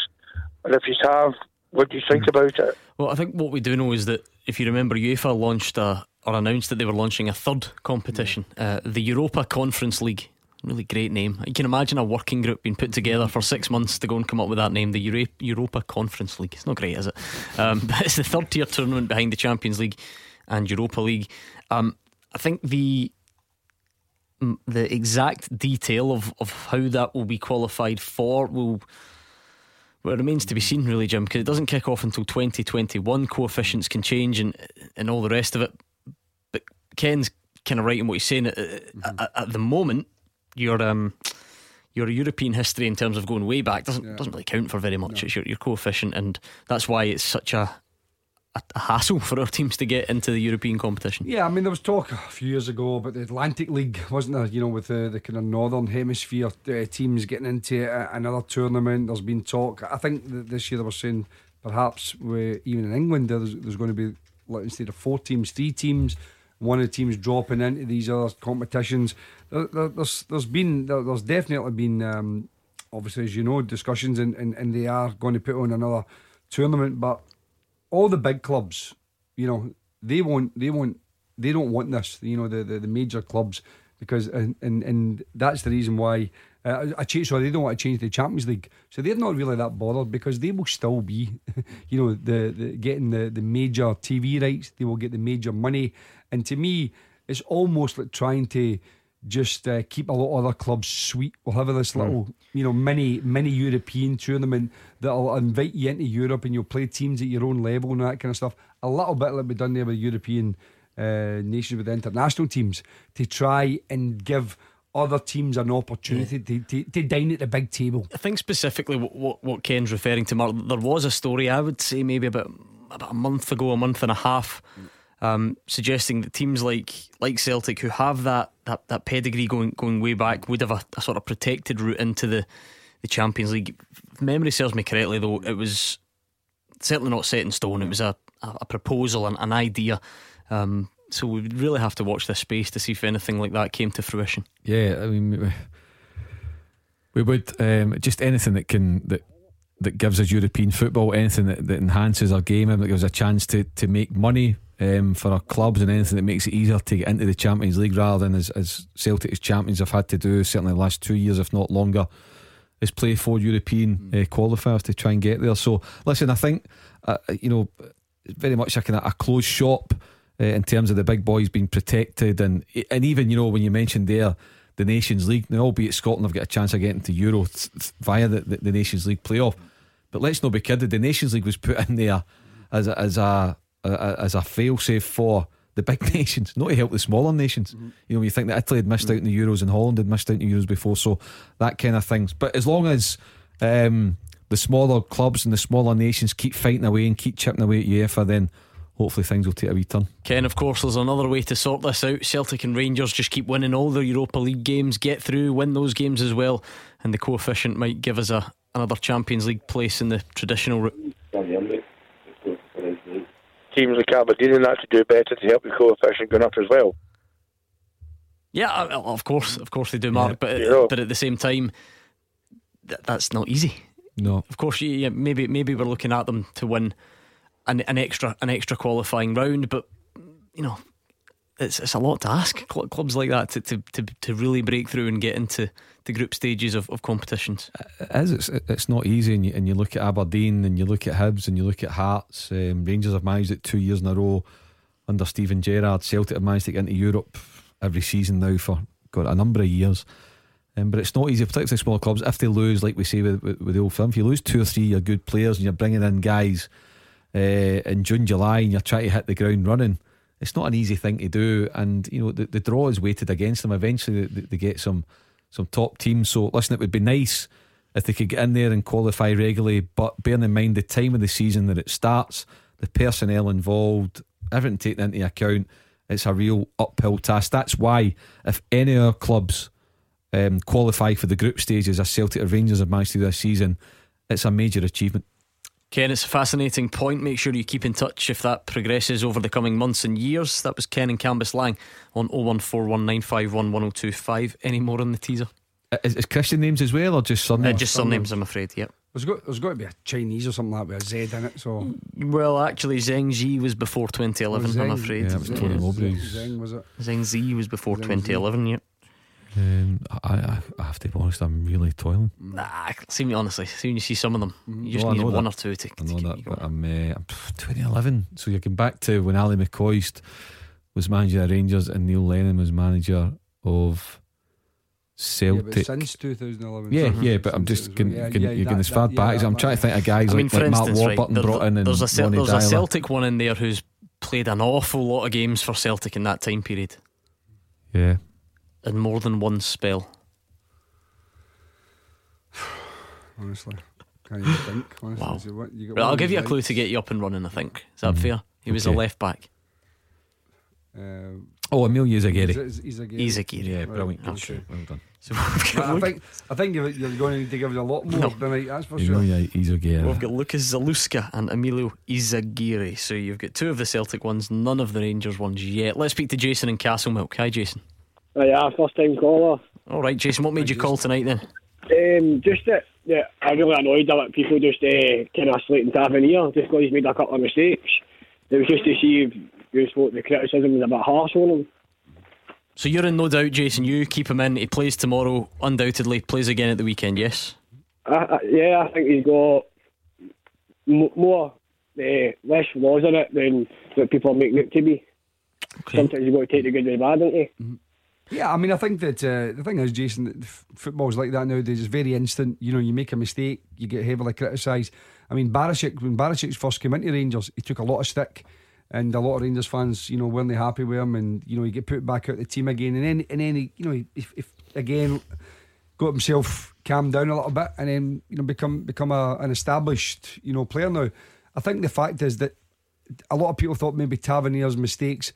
and if you have, what do you think about it? Well, I think what we do know is that if you remember, UEFA launched a, or announced that they were launching a third competition, uh, the Europa Conference League. Really great name. You can imagine a working group being put together for six months to go and come up with that name, the Euro- Europa Conference League. It's not great, is it? Um, but it's the third tier tournament behind the Champions League and Europa League. Um, I think the the exact detail of, of how that will be qualified for will well, it remains to be seen, really, Jim, because it doesn't kick off until 2021. Coefficients can change and and all the rest of it. But Ken's kind of right in what he's saying. At, at, at the moment, your um, your European history in terms of going way back doesn't doesn't really count for very much. It's your, your coefficient, and that's why it's such a, a hassle for our teams to get into the European competition. Yeah, I mean, there was talk a few years ago about the Atlantic League, wasn't there? You know, with the, the kind of Northern Hemisphere uh, teams getting into uh, another tournament. There's been talk. I think this year they were saying perhaps we, even in England there's, there's going to be like, instead of four teams, three teams. One of the teams dropping into these other competitions. There, there, there's there's been there, there's definitely been um, obviously as you know discussions and, and, and they are going to put on another tournament, but all the big clubs, you know, they won't, they won't, they don't want this. You know, the the, the major clubs because and, and and that's the reason why. Uh, I change, so they don't want to change the Champions League, so they're not really that bothered because they will still be, you know, the, the getting the, the major TV rights. They will get the major money, and to me, it's almost like trying to just uh, keep a lot of other clubs sweet. We'll have this little, you know, mini mini European tournament that'll invite you into Europe and you'll play teams at your own level and that kind of stuff. A little bit like we've done there with European uh, nations with the international teams to try and give other teams an opportunity to, to, to dine at the big table. I think specifically what, what, what Ken's referring to, Mark, there was a story, I would say maybe about about a month ago, a month and a half, um, suggesting that teams like like Celtic, who have that, that, that pedigree going going way back, would have a, a sort of protected route into the, the Champions League. If memory serves me correctly, though, it was certainly not set in stone. It was a, a, proposal, an, an idea. Um, so we would really have to watch this space to see if anything like that came to fruition. Yeah, I mean, we- we would um, just anything that can that that gives us European football, anything that, that enhances our game, and that gives us a chance to to make money um, for our clubs, and anything that makes it easier to get into the Champions League rather than as, as Celtic as champions have had to do certainly the last two years, if not longer, is play four European uh, qualifiers to try and get there. So listen, I think uh, you know very much like a a closed shop uh, in terms of the big boys being protected, and and even you know when you mentioned there the Nations League. Now, albeit Scotland have got a chance of getting to Euro th- th- via the, the, the Nations League playoff. But let's not be kidded. The Nations League was put in there as a, as a, a as a failsafe for the big nations, not to help the smaller nations. Mm-hmm. You know, you think that Italy had missed out in the Euros and Holland had missed out in the Euros before, so that kind of things. But as long as um, the smaller clubs and the smaller nations keep fighting away and keep chipping away at UEFA, then hopefully things will take a wee turn. Ken, of course, there's another way to sort this out. Celtic and Rangers just keep winning all their Europa League games, get through, win those games as well, and the coefficient might give us a another Champions League place in the traditional route. Teams like Aberdeen and that to do better to help the coefficient going up as well. Yeah, uh, of course, of course they do, Mark. But Yeah. but at the same time, th- that's not easy. No, Of course, you, yeah, maybe maybe we're looking at them to win an, an extra an extra qualifying round, but you know, it's it's a lot to ask Cl- clubs like that to, to, to, to really break through and get into the group stages of, of competitions. It is. It's, it's not easy. And you, and you look at Aberdeen and you look at Hibs and you look at Hearts. Um, Rangers have managed it two years in a row under Steven Gerrard. Celtic have managed to get into Europe every season now for got a number of years. Um, but it's not easy, particularly small clubs. If they lose, like we say with, with, with the old firm, if you lose two or three your good players and you're bringing in guys uh, in June, July, and you're trying to hit the ground running, it's not an easy thing to do. And you know the, the draw is weighted against them. Eventually, they, they get some some top teams. So listen, it would be nice if they could get in there and qualify regularly. But bearing in mind the time of the season that it starts, the personnel involved, everything taken into account, it's a real uphill task. That's why if any of our clubs um, qualify for the group stages as Celtic or Rangers have managed to this season, it's a major achievement. Ken, it's a fascinating point. Make sure you keep in touch if that progresses over the coming months and years. That was Ken and Cambuslang on 01419511025. Any more on the teaser? Is, is Christian names as well, or just Uh, surnames? just surnames, I'm afraid. Yep. There's got, there's got to be a Chinese or something like that with a Z in it. So Well, actually, Zheng Zhi was before 2011. I'm afraid. Yeah, it was Tony Mowbray's. Zheng was it? Zheng Zhi was before Zheng Zhi. 2011. Yep. Um, I, I, I have to be honest, I'm really toiling. Nah, see me honestly. See when you see some of them, you just Oh, I need one that. or two to. I know that, but I'm, uh, I'm 2011. So you're going back to when Ally McCoist was manager of Rangers and Neil Lennon was manager of Yeah, but Celtic. since 2011. Yeah, yeah, but I'm just it was- going, yeah, going, yeah, you're that- going as far that- back yeah, as I'm trying to think of guys I mean, like, for like Mark instance, right, Warburton there- brought in and there's a Cel- there's a Celtic one in there who's played an awful lot of games for Celtic in that time period, Yeah, in more than one spell. Honestly, can't even think. Honestly, Wow. So what- you got Right, I'll give you a clue to get you up and running. I think is that Mhm. fair? He was a Okay. left back. Uh, Oh, Emilio Zaguirre. Is it- is it Zaguirre? Izaguirre. Yeah, Right, brilliant. Good okay. show. Well done. So we've got, I Lu- think I think you're, you're going to need to give us a lot more No. tonight. That's for sure. Emilio Zaguirre. we've got Lucas Zaluska and Emilio Izaguirre. So you've got two of the Celtic ones, none of the Rangers ones yet. Let's speak to Jason in Castlemilk. Hi, Jason. Yeah, first time caller. All right, Jason. What made you call tonight then? Um, just that, yeah, I'm really annoyed that people just uh, kind of slating Tavernier just because he's made a couple of mistakes. It was just to see if you thought the criticism was a bit harsh on him. So you're in no doubt, Jason. You keep him in. He plays tomorrow, undoubtedly. Plays again at the weekend. Yes. I, I, yeah, I think he's got m- more, uh, less flaws in it than what people are making it to be. Sometimes you've got to take the good with the bad, don't you? Yeah, I mean, I think that uh, the thing is, Jason, that f- football's like that nowadays. It's very instant. You know, you make a mistake, you get heavily criticised. I mean, Barisic, when Barisic first came into Rangers, he took a lot of stick, and a lot of Rangers fans, you know, weren't they happy with him, and you know, he get put back out the team again, and then, and then he, you know, if, if again got himself calmed down a little bit, and then you know, become become a, an established, you know, player now. I think the fact is that a lot of people thought maybe Tavernier's mistakes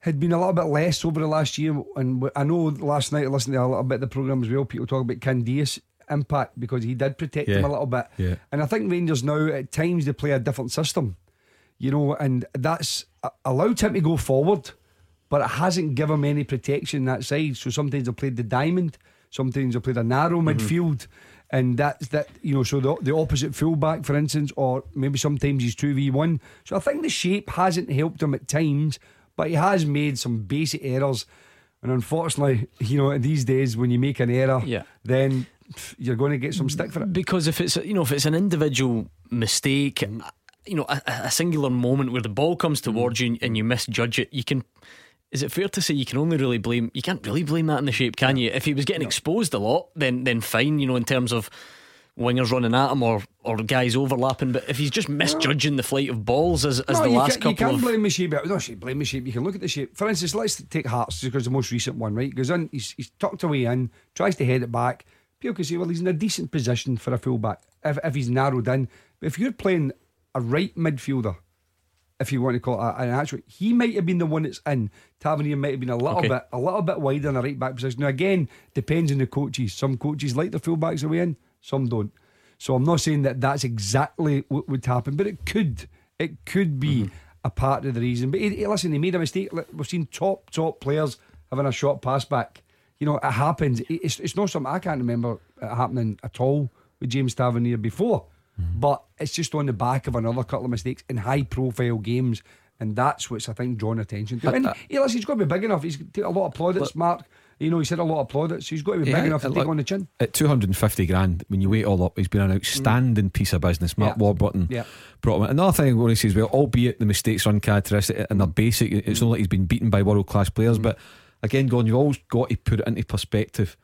had been a little bit less over the last year. And I know last night I listened to a little bit of the programme as well. People talk about Candeias impact because he did protect him a little bit. Yeah. And I think Rangers now at times they play a different system, you know, and that's allowed him to go forward, but it hasn't given him any protection that side. So sometimes they played the diamond, sometimes they played a narrow mm-hmm. midfield. And that's that, you know. So the, the opposite fullback, for instance, or maybe sometimes he's two v one. So I think the shape hasn't helped him at times, but he has made some basic errors. And unfortunately, you know, these days when you make an error, Yeah. then you're going to get some stick for it. Because if it's you know if it's an individual mistake, Mm-hmm. you know a, a singular moment where the ball comes towards you and you misjudge it, you can. is it fair to say you can only really blame you can't really blame that in the shape, can you? If he was getting exposed a lot, then then fine, you know, in terms of wingers running at him or or guys overlapping. But if he's just misjudging the flight of balls as, as No, the you last can, you couple can't of blame the shape. No, shape, blame the shape. You can look at the shape. For instance, let's take Hearts because the most recent one, right? Goes in, he's, he's tucked away in, tries to head it back. People can say, well, he's in a decent position for a fullback if, if he's narrowed in. But if you're playing a right midfielder, if you want to call it an actual, he might have been the one that's in. Tavernier might have been a little Okay. bit, a little bit wider in the right back position. Now again, depends on the coaches. Some coaches like their fullbacks away in, some don't. So I'm not saying that that's exactly what would happen, but it could. It could be Mm-hmm. a part of the reason. But listen, he made a mistake. We've seen top top players having a short pass back. You know, it happens. It's, it's not something I can't remember happening at all with James Tavernier before. Mm-hmm. But it's just on the back of another couple of mistakes in high profile games. And that's what's, I think, drawn attention to. And I- he, listen, he's got to be big enough. He's got a lot of plaudits, Mark. You know, he's had a lot of plaudits. He's got to be Yeah, big enough to take on the chin. At 250 grand, when you weigh it all up, he's been an outstanding piece of business. Mark Yeah. Warburton Yeah. brought him in. Another thing I want to say as well, albeit the mistakes are uncharacteristic and they're basic, it's not like he's been beaten by world class players, mm. but again, Gordon, you've always got to put it into perspective.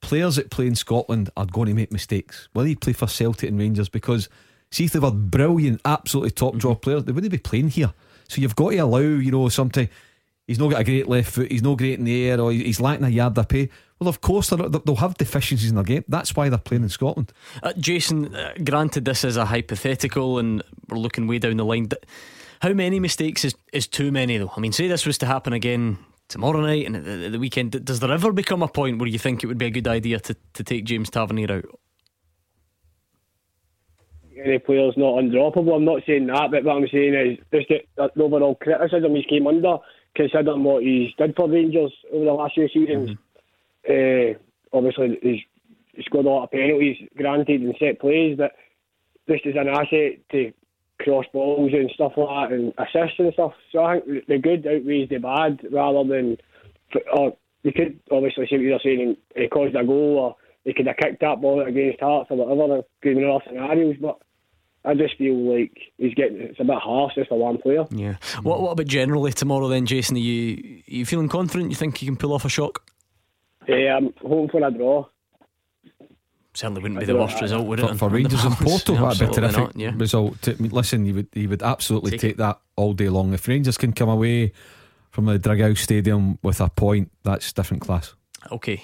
Players that play in Scotland are going to make mistakes, whether you play for Celtic and Rangers, because see if they were brilliant, absolutely top draw mm-hmm. players, they wouldn't be playing here. So you've got to allow, you know, sometimes he's not got a great left foot, he's not great in the air, or he's lacking a yard of pay. Well, of course, they're- they'll have deficiencies in their game. That's why they're playing in Scotland. Uh, Jason, uh, granted this is a hypothetical and we're looking way down the line. But how many mistakes is, is too many, though? I mean, say this was to happen again tomorrow night and at the, the weekend. Does there ever become a point where you think it would be a good idea to, to take James Tavernier out? any player's not undroppable. I'm not saying that, but what I'm saying is just the, the overall criticism he's came under, considering what he's did for Rangers over the last few seasons. Uh, obviously, he's, he's scored a lot of penalties, granted, and set plays, but this is an asset to cross balls and stuff like that, and assists and stuff. So I think the good outweighs the bad, rather than. Or you could obviously see what you're saying, he caused a goal, or he could have kicked that ball against Hearts or whatever, given other scenarios, but. I just feel like he's getting it's a bit harsh just for one player. Yeah. What What about generally tomorrow then, Jason? Are you are you feeling confident? You think you can pull off a shock? Yeah, I'm hoping for a draw. Certainly wouldn't be the worst result, would it? for, on- for Rangers and balance? Porto, that'd be a Absolutely terrific not, yeah. result. To- I mean, listen, you would you would absolutely Take take, that all day long. If Rangers can come away from the Dragao Stadium with a point, that's different class. Okay.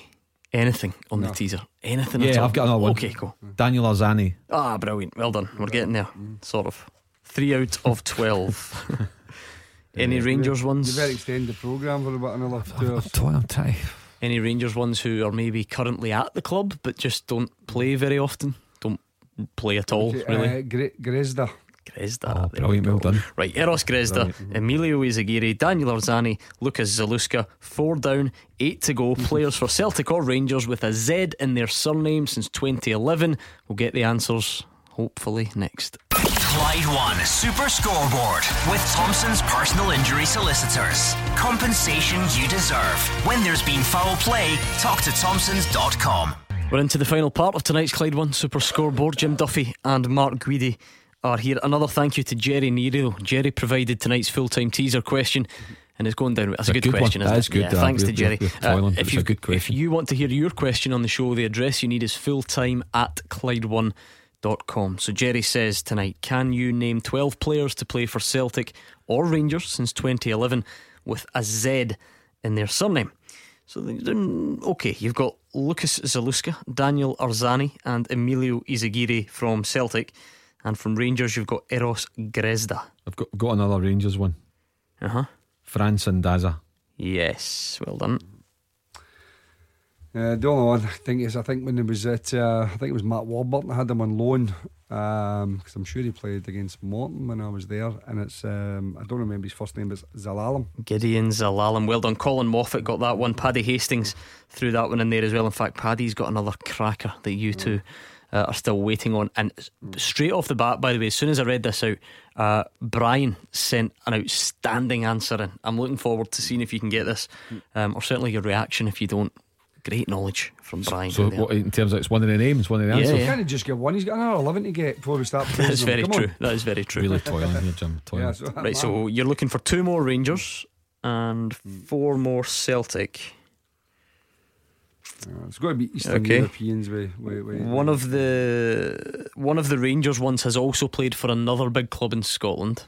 Anything on the teaser? Anything? at Yeah, all? I've got another one. Okay, cool. Daniel Arzani. Ah, brilliant. Well done. We're getting there. Sort of. Three out of 12. Any Rangers ones? You better extend the programme for about another two hours. I'm trying. Any Rangers ones who are maybe currently at the club but just don't play very often? Don't play at all, Okay, really? Uh, Gre- Grezda. Grezda. Oh, ah, there we brilliant, well done. Right, Eros Grezda, mm-hmm. Emilio Izaguirre, Daniel Arzani, Lucas Zaluska, four down, eight to go. Mm-hmm. Players for Celtic or Rangers with a Z in their surname since 2011. We'll get the answers hopefully next. Clyde One Super Scoreboard with Thompson's personal injury solicitors. Compensation you deserve. When there's been foul play, talk to Thompson's.com. We're into the final part of tonight's Clyde One Super Scoreboard. Jim Duffy and Mark Guidi are here. Another thank you to Jerry Nero. Jerry provided tonight's full time teaser question. And it's going down. That's a a good, good question, isn't That it? is good, Yeah, uh, thanks to Jerry. but if, you, if you want to hear your question on the show, the address you need is fulltime at Clyde1.com. So Jerry says tonight, can you name 12 players to play for Celtic or Rangers since 2011 with a Z in their surname? So okay, you've got Lucas Zaluska, Daniel Arzani, and Emilio Izaguirre from Celtic, and from Rangers you've got Eros Grezda. I've got, got another Rangers one. Uh huh. Fran Sandaza. Yes, well done. Uh, the only one I think is I think when it was at uh, I think it was Matt Warburton I had him on loan because I'm sure he played against Morton when I was there and it's um, I don't remember his first name but it's Zelalem Gedion Zelalem, well done. Colin Moffat got that one. Paddy Hastings threw that one in there as well. In fact, Paddy's got another cracker that you two uh, are still waiting on. And straight off the bat, by the way, as soon as I read this out, uh, Brian sent an outstanding answer in. I'm looking forward to seeing if you can get this, um, or certainly your reaction if you don't. Great knowledge from Brian. So, in what, in terms of it's one of the names, one of the Yeah, answers. he can't just get one he's got another 11 to get before we start That is praising very Come true. on. That is very true. Really toiling here, Jim. Toiling. Yeah, so- Right, so you're looking for two more Rangers and four more Celtic. Uh, it's got to be Eastern Okay. Europeans. With, with, with One of the one of the Rangers ones has also played for another big club in Scotland,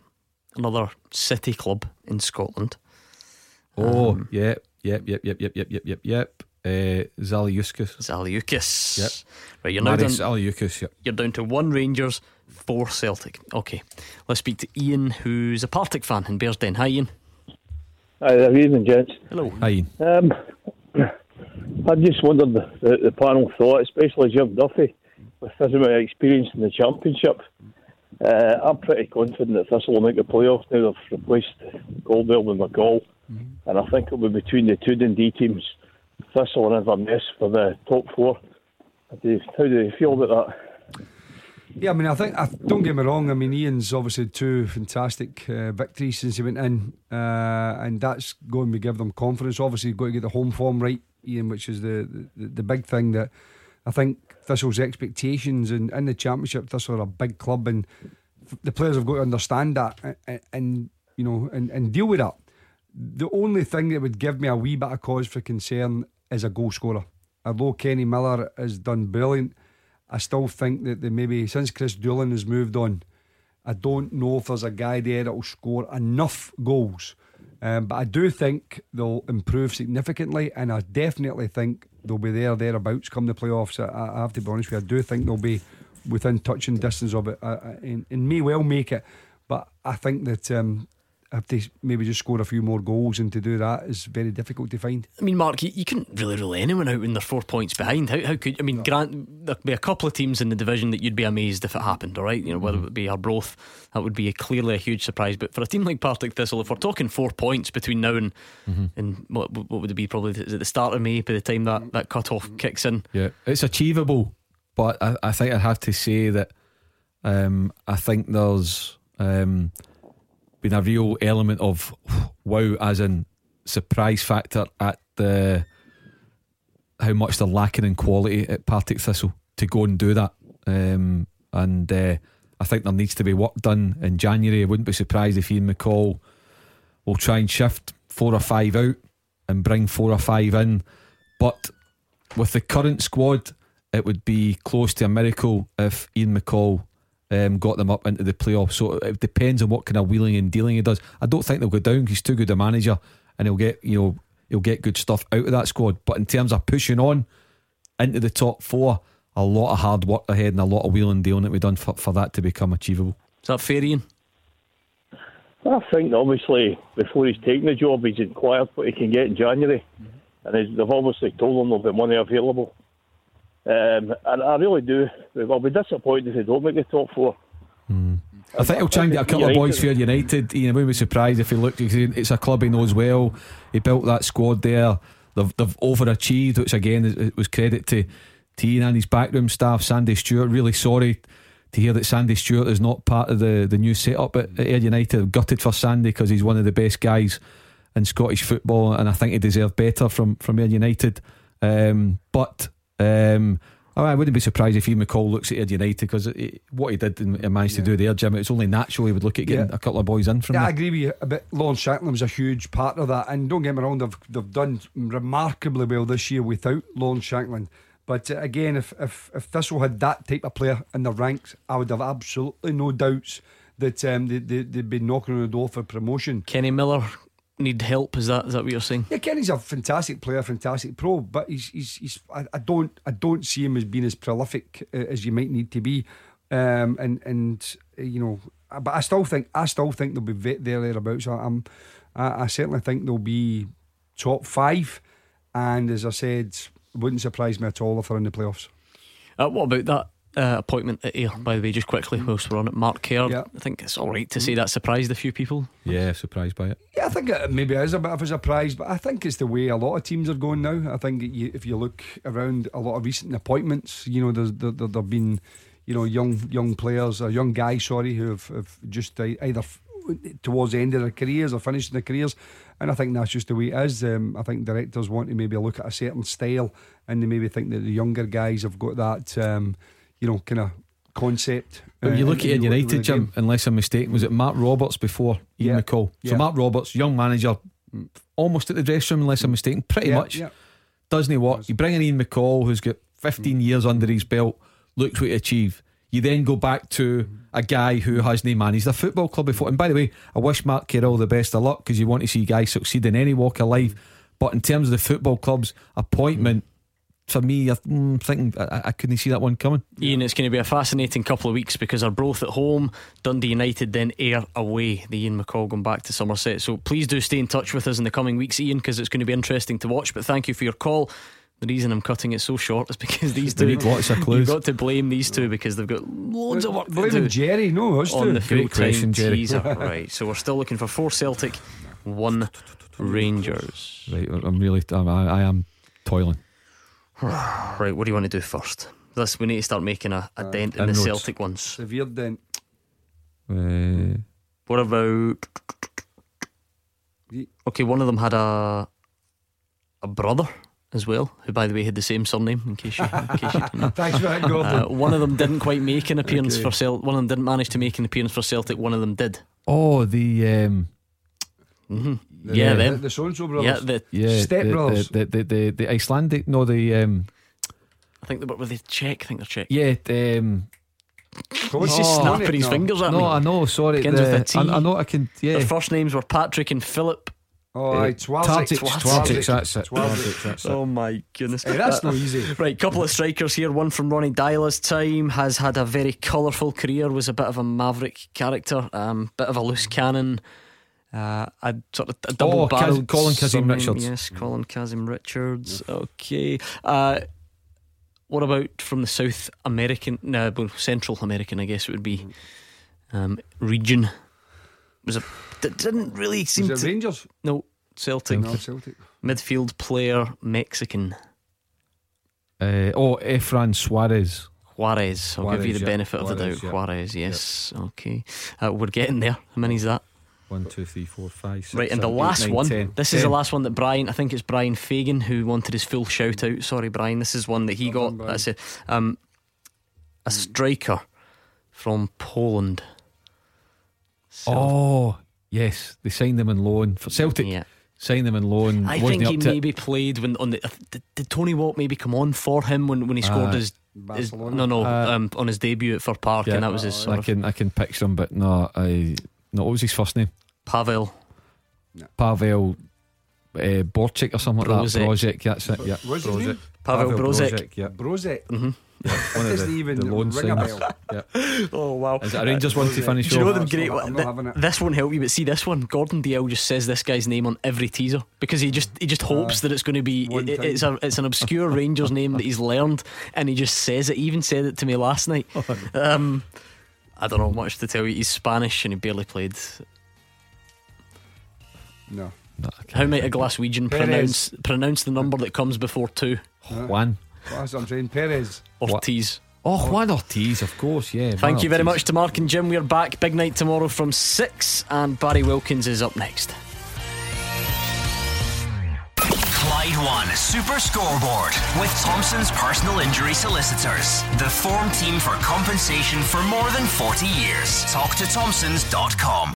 another city club in Scotland. Oh, Um, yep, yep, yep, yep, yep, yep, yep, yep, yep. Uh, Zaliuskis. Zaliukas. Yep. Right, you're now Marius down, Zaliukas, yep. you're down to one Rangers, four Celtic. Okay, let's speak to Ian, who's a Partick fan in Bearsden. Hi, Ian. Hi, good evening, gents. Hello. Hi, Ian. Um, I just wondered the, the, the panel thought, especially Jim Duffy, with his amount of experience in the Championship. Uh, I'm pretty confident that Thistle will make the playoffs now they've replaced Caldwell with McCall. And I think it'll be between the two Dundee teams, Thistle and Inverness for the top four. How do you, how do you feel about that? Yeah, I mean, I think, I, don't get me wrong, I mean, Ian's obviously two fantastic uh, victories since he went in, uh, and that's going to give them confidence. Obviously, you've got to get the home form right, Ian, which is the, the, the big thing that I think Thistle's expectations and in the Championship, Thistle are a big club, and the players have got to understand that and, and, you know, and, and deal with that. The only thing that would give me a wee bit of cause for concern is a goal scorer. Although Kenny Miller has done brilliant, I still think that they maybe since Chris Doolan has moved on, I don't know if there's a guy there that will score enough goals. Um, but I do think they'll improve significantly, and I definitely think they'll be there thereabouts come the playoffs. I, I have to be honest with you, I do think they'll be within touching distance of it, uh, and, and may well make it. But I think that um, if they maybe just score a few more goals, and to do that is very difficult to find. I mean, Mark, you, you couldn't really rule anyone out when they're four points behind. How, how could I mean? Grant, there'd be a couple of teams in the division that you'd be amazed if it happened. All right, you know whether it would be Arbroath, that would be a, clearly a huge surprise. But for a team like Partick Thistle, if we're talking four points between now and and what, what would it be? Probably is it the start of May by the time that that cut off kicks in. Yeah, it's achievable, but I, I think I'd have to say that um, I think there's um, been a real element of wow, as in surprise factor at the how much they're lacking in quality at Partick Thistle to go and do that. Um, and uh, I think there needs to be work done in January. I wouldn't be surprised if Ian McCall will try and shift four or five out and bring four or five in. But with the current squad, it would be close to a miracle if Ian McCall um, got them up into the playoffs. So it depends on what kind of wheeling and dealing he does. I don't think they'll go down. He's too good a manager, and he'll get you know he'll get good stuff out of that squad. But in terms of pushing on into the top four, a lot of hard work ahead and a lot of wheeling and dealing that we've done for, for that to become achievable. Is that fair, Ian? I think obviously before he's taken the job, he's inquired what he can get in January, and they've obviously told him there'll be money available. Um, and I really do. I'll be disappointed if they don't make the top four. I think he'll try and get a couple of boys for United. Ian, I wouldn't be surprised if he looked. It's a club he knows well. He built that squad there. They've, they've overachieved, which again was credit to, Ian and his backroom staff. Sandy Stewart. Really sorry to hear that Sandy Stewart is not part of the, the new setup at, at Ayr United. Gutted for Sandy because he's one of the best guys in Scottish football, and I think he deserved better from from Ayr United. Um, but um, oh, I wouldn't be surprised if Ian McCall looks at Ayr United because what he did and managed to do there, Jim. It's only natural he would look at getting Yeah. a couple of boys in from Yeah, I agree with you a bit. Lawrence Shackland was a huge part of that, and don't get me wrong, they've they've done remarkably well this year without Lawrence Shackland. But uh, again, if, if if Thistle had that type of player in their ranks, I would have absolutely no doubts that um, they, they they'd be knocking on the door for promotion. Kenny Miller need help. Is that is that what you're saying? Yeah, Kenny's a fantastic player, fantastic pro, but he's he's, he's I, I don't I don't see him as being as prolific uh, as you might need to be, um, and and uh, you know, but I still think I still think they'll be there thereabouts. I, I'm I, I certainly think they'll be top five, and as I said, wouldn't surprise me at all if they're in the playoffs. Uh, what about that uh, appointment at Ayr? By the way, just quickly whilst we're on it, Mark Kerr. Yeah. I think it's all right to say that surprised a few people. Yeah, surprised by it. Yeah, I think it maybe is a bit of a surprise, but I think it's the way a lot of teams are going now. I think you, if you look around a lot of recent appointments, you know, there's there, there, there've been, you know, young young players, or young guys, sorry, who have, have just either f- towards the end of their careers or finishing their careers, and I think that's just the way it is. Um, I think directors want to maybe look at a certain style, and they maybe think that the younger guys have got that, um, you know, kind of concept. When you uh, look at in- Ayr in United, Jim, unless I'm mistaken, was it Mark Roberts before Ian Yeah. McCall? So Yeah. Mark Roberts, young manager, almost at the dressing room, unless I'm mistaken. Pretty Yeah, much. Doesn't he what? You bring in Ian McCall, who's got 15 mm. years under his belt, looks what he achieved. You then go back to mm. a guy who hasn't managed a football club before. And by the way, I wish Mark Carroll the best of luck because you want to see guys succeed in any walk of life. Mm. But in terms of the football club's appointment, for me, I'm mm, thinking I, I couldn't see that one coming. Ian, it's going to be a fascinating couple of weeks because Arbroath at home, Dundee United then Ayr away. The Ian McCall going back to Somerset. So please do stay in touch with us in the coming weeks, Ian, because it's going to be interesting to watch. But thank you for your call. The reason I'm cutting it so short is because these two. need lots of clues. You've got to blame these two because they've got loads of work to Blaming do. Jerry, no, us on two. the full Great question, time Jerry. teaser. right. So we're still looking for four Celtic, one Rangers. Right, I'm really, I'm, I, I am toiling. Right. What do you want to do first? This we need to start making a, a dent in the inroads. Celtic ones. Severe dent. Uh, What about? Okay, one of them had a a brother as well, who by the way had the same surname. In case you, in case you didn't know. Thanks for that, Gordon. Uh, one of them didn't quite make an appearance Okay. for Celtic. One of them didn't manage to make an appearance for Celtic. One of them did. oh, the. Um, hmm The- yeah, the- them. the so-and-so Yeah, the yeah, Step the, Brothers. The, the, the, the Icelandic, no, the. Um, I think they were, were they Czech. I think they're Czech. yeah, the, um, He's just Oh, snapping his no. fingers at no, me. No, I know, sorry. Begins the, with a T. I, I know I can, yeah. Their first names were Patrick and Philip. Oh, Uh, aye, Twardzik. Tartic, Twardzik. Twardzik, that's it. Twardzik. Twardzik, that's it. Oh my goodness. Hey, that's Uh, no easy. Right, couple of strikers here. One from Ronny Deila's time has had a very colourful career. Was a bit of a maverick character, um, bit of a loose cannon. Uh, a sort of a double Oh, barreled. Colin Kazim Richards. Yes, Colin Kazim Richards. Okay. Uh, what about from the South American? No, well, Central American, I guess it would be. Um, region was a that didn't really seem to. Rangers? No, Celtic. No, Celtic. Midfield player, Mexican. Uh, oh, Efrain Suarez. Juarez. I'll give you Juarez, the yeah. benefit of the Juarez, doubt. yeah. Juarez, yes. Okay. Uh, we're getting there. How many is that? One, two, three, four, five, six, right, and the seven, eight, last nine, one. ten. This is the last one that Brian, I think it's Brian Fagan who wanted his full shout out. Sorry, Brian. This is one that he got. That's it. Um, a striker from Poland. Oh, yes. They signed them in loan for Celtic. Yeah. Signed them in loan. I think he up to it. maybe played when on the. uh, Did, did Tony Watt maybe come on for him when, when he scored Uh, his, his no no Uh, um, on his debut at Fir Park Yeah, and that was his sort I of can I can picture him, but no, I no. What was his first name? Pavel Pavel uh, Borchik or something like that. Brozek. Brozek, that's it. Yeah, What's his name? Pavel Brozek. yeah. Brozek. Mm-hmm. yeah. One of the, even the loan ring a bell. Yeah. Oh wow! Is it a Rangers one to finish Do you know off? them great? not- I'm not having it. This won't help you, but see this one. Gordon Dalziel just says this guy's name on every teaser because he just he just hopes that it's going to be it- it's a it's an obscure Rangers name that he's learned, and he just says it. He even said it to me last night. Um, I don't know much to tell you. He's Spanish and he barely played. No. No, I. How might a Glaswegian Perez. pronounce pronounce the number that comes before two? Oh, Juan. Well, that's what I'm saying. Perez. Ortiz. Oh, Juan Ortiz, of course. Yeah. Thank Juan you very Ortiz. much to Mark and Jim. We're back. Big night tomorrow from six, and Barry Wilkins is up next. Clyde One Super Scoreboard with Thompson's personal injury solicitors. The form team for compensation for more than 40 years. Talk to Thompsons.com.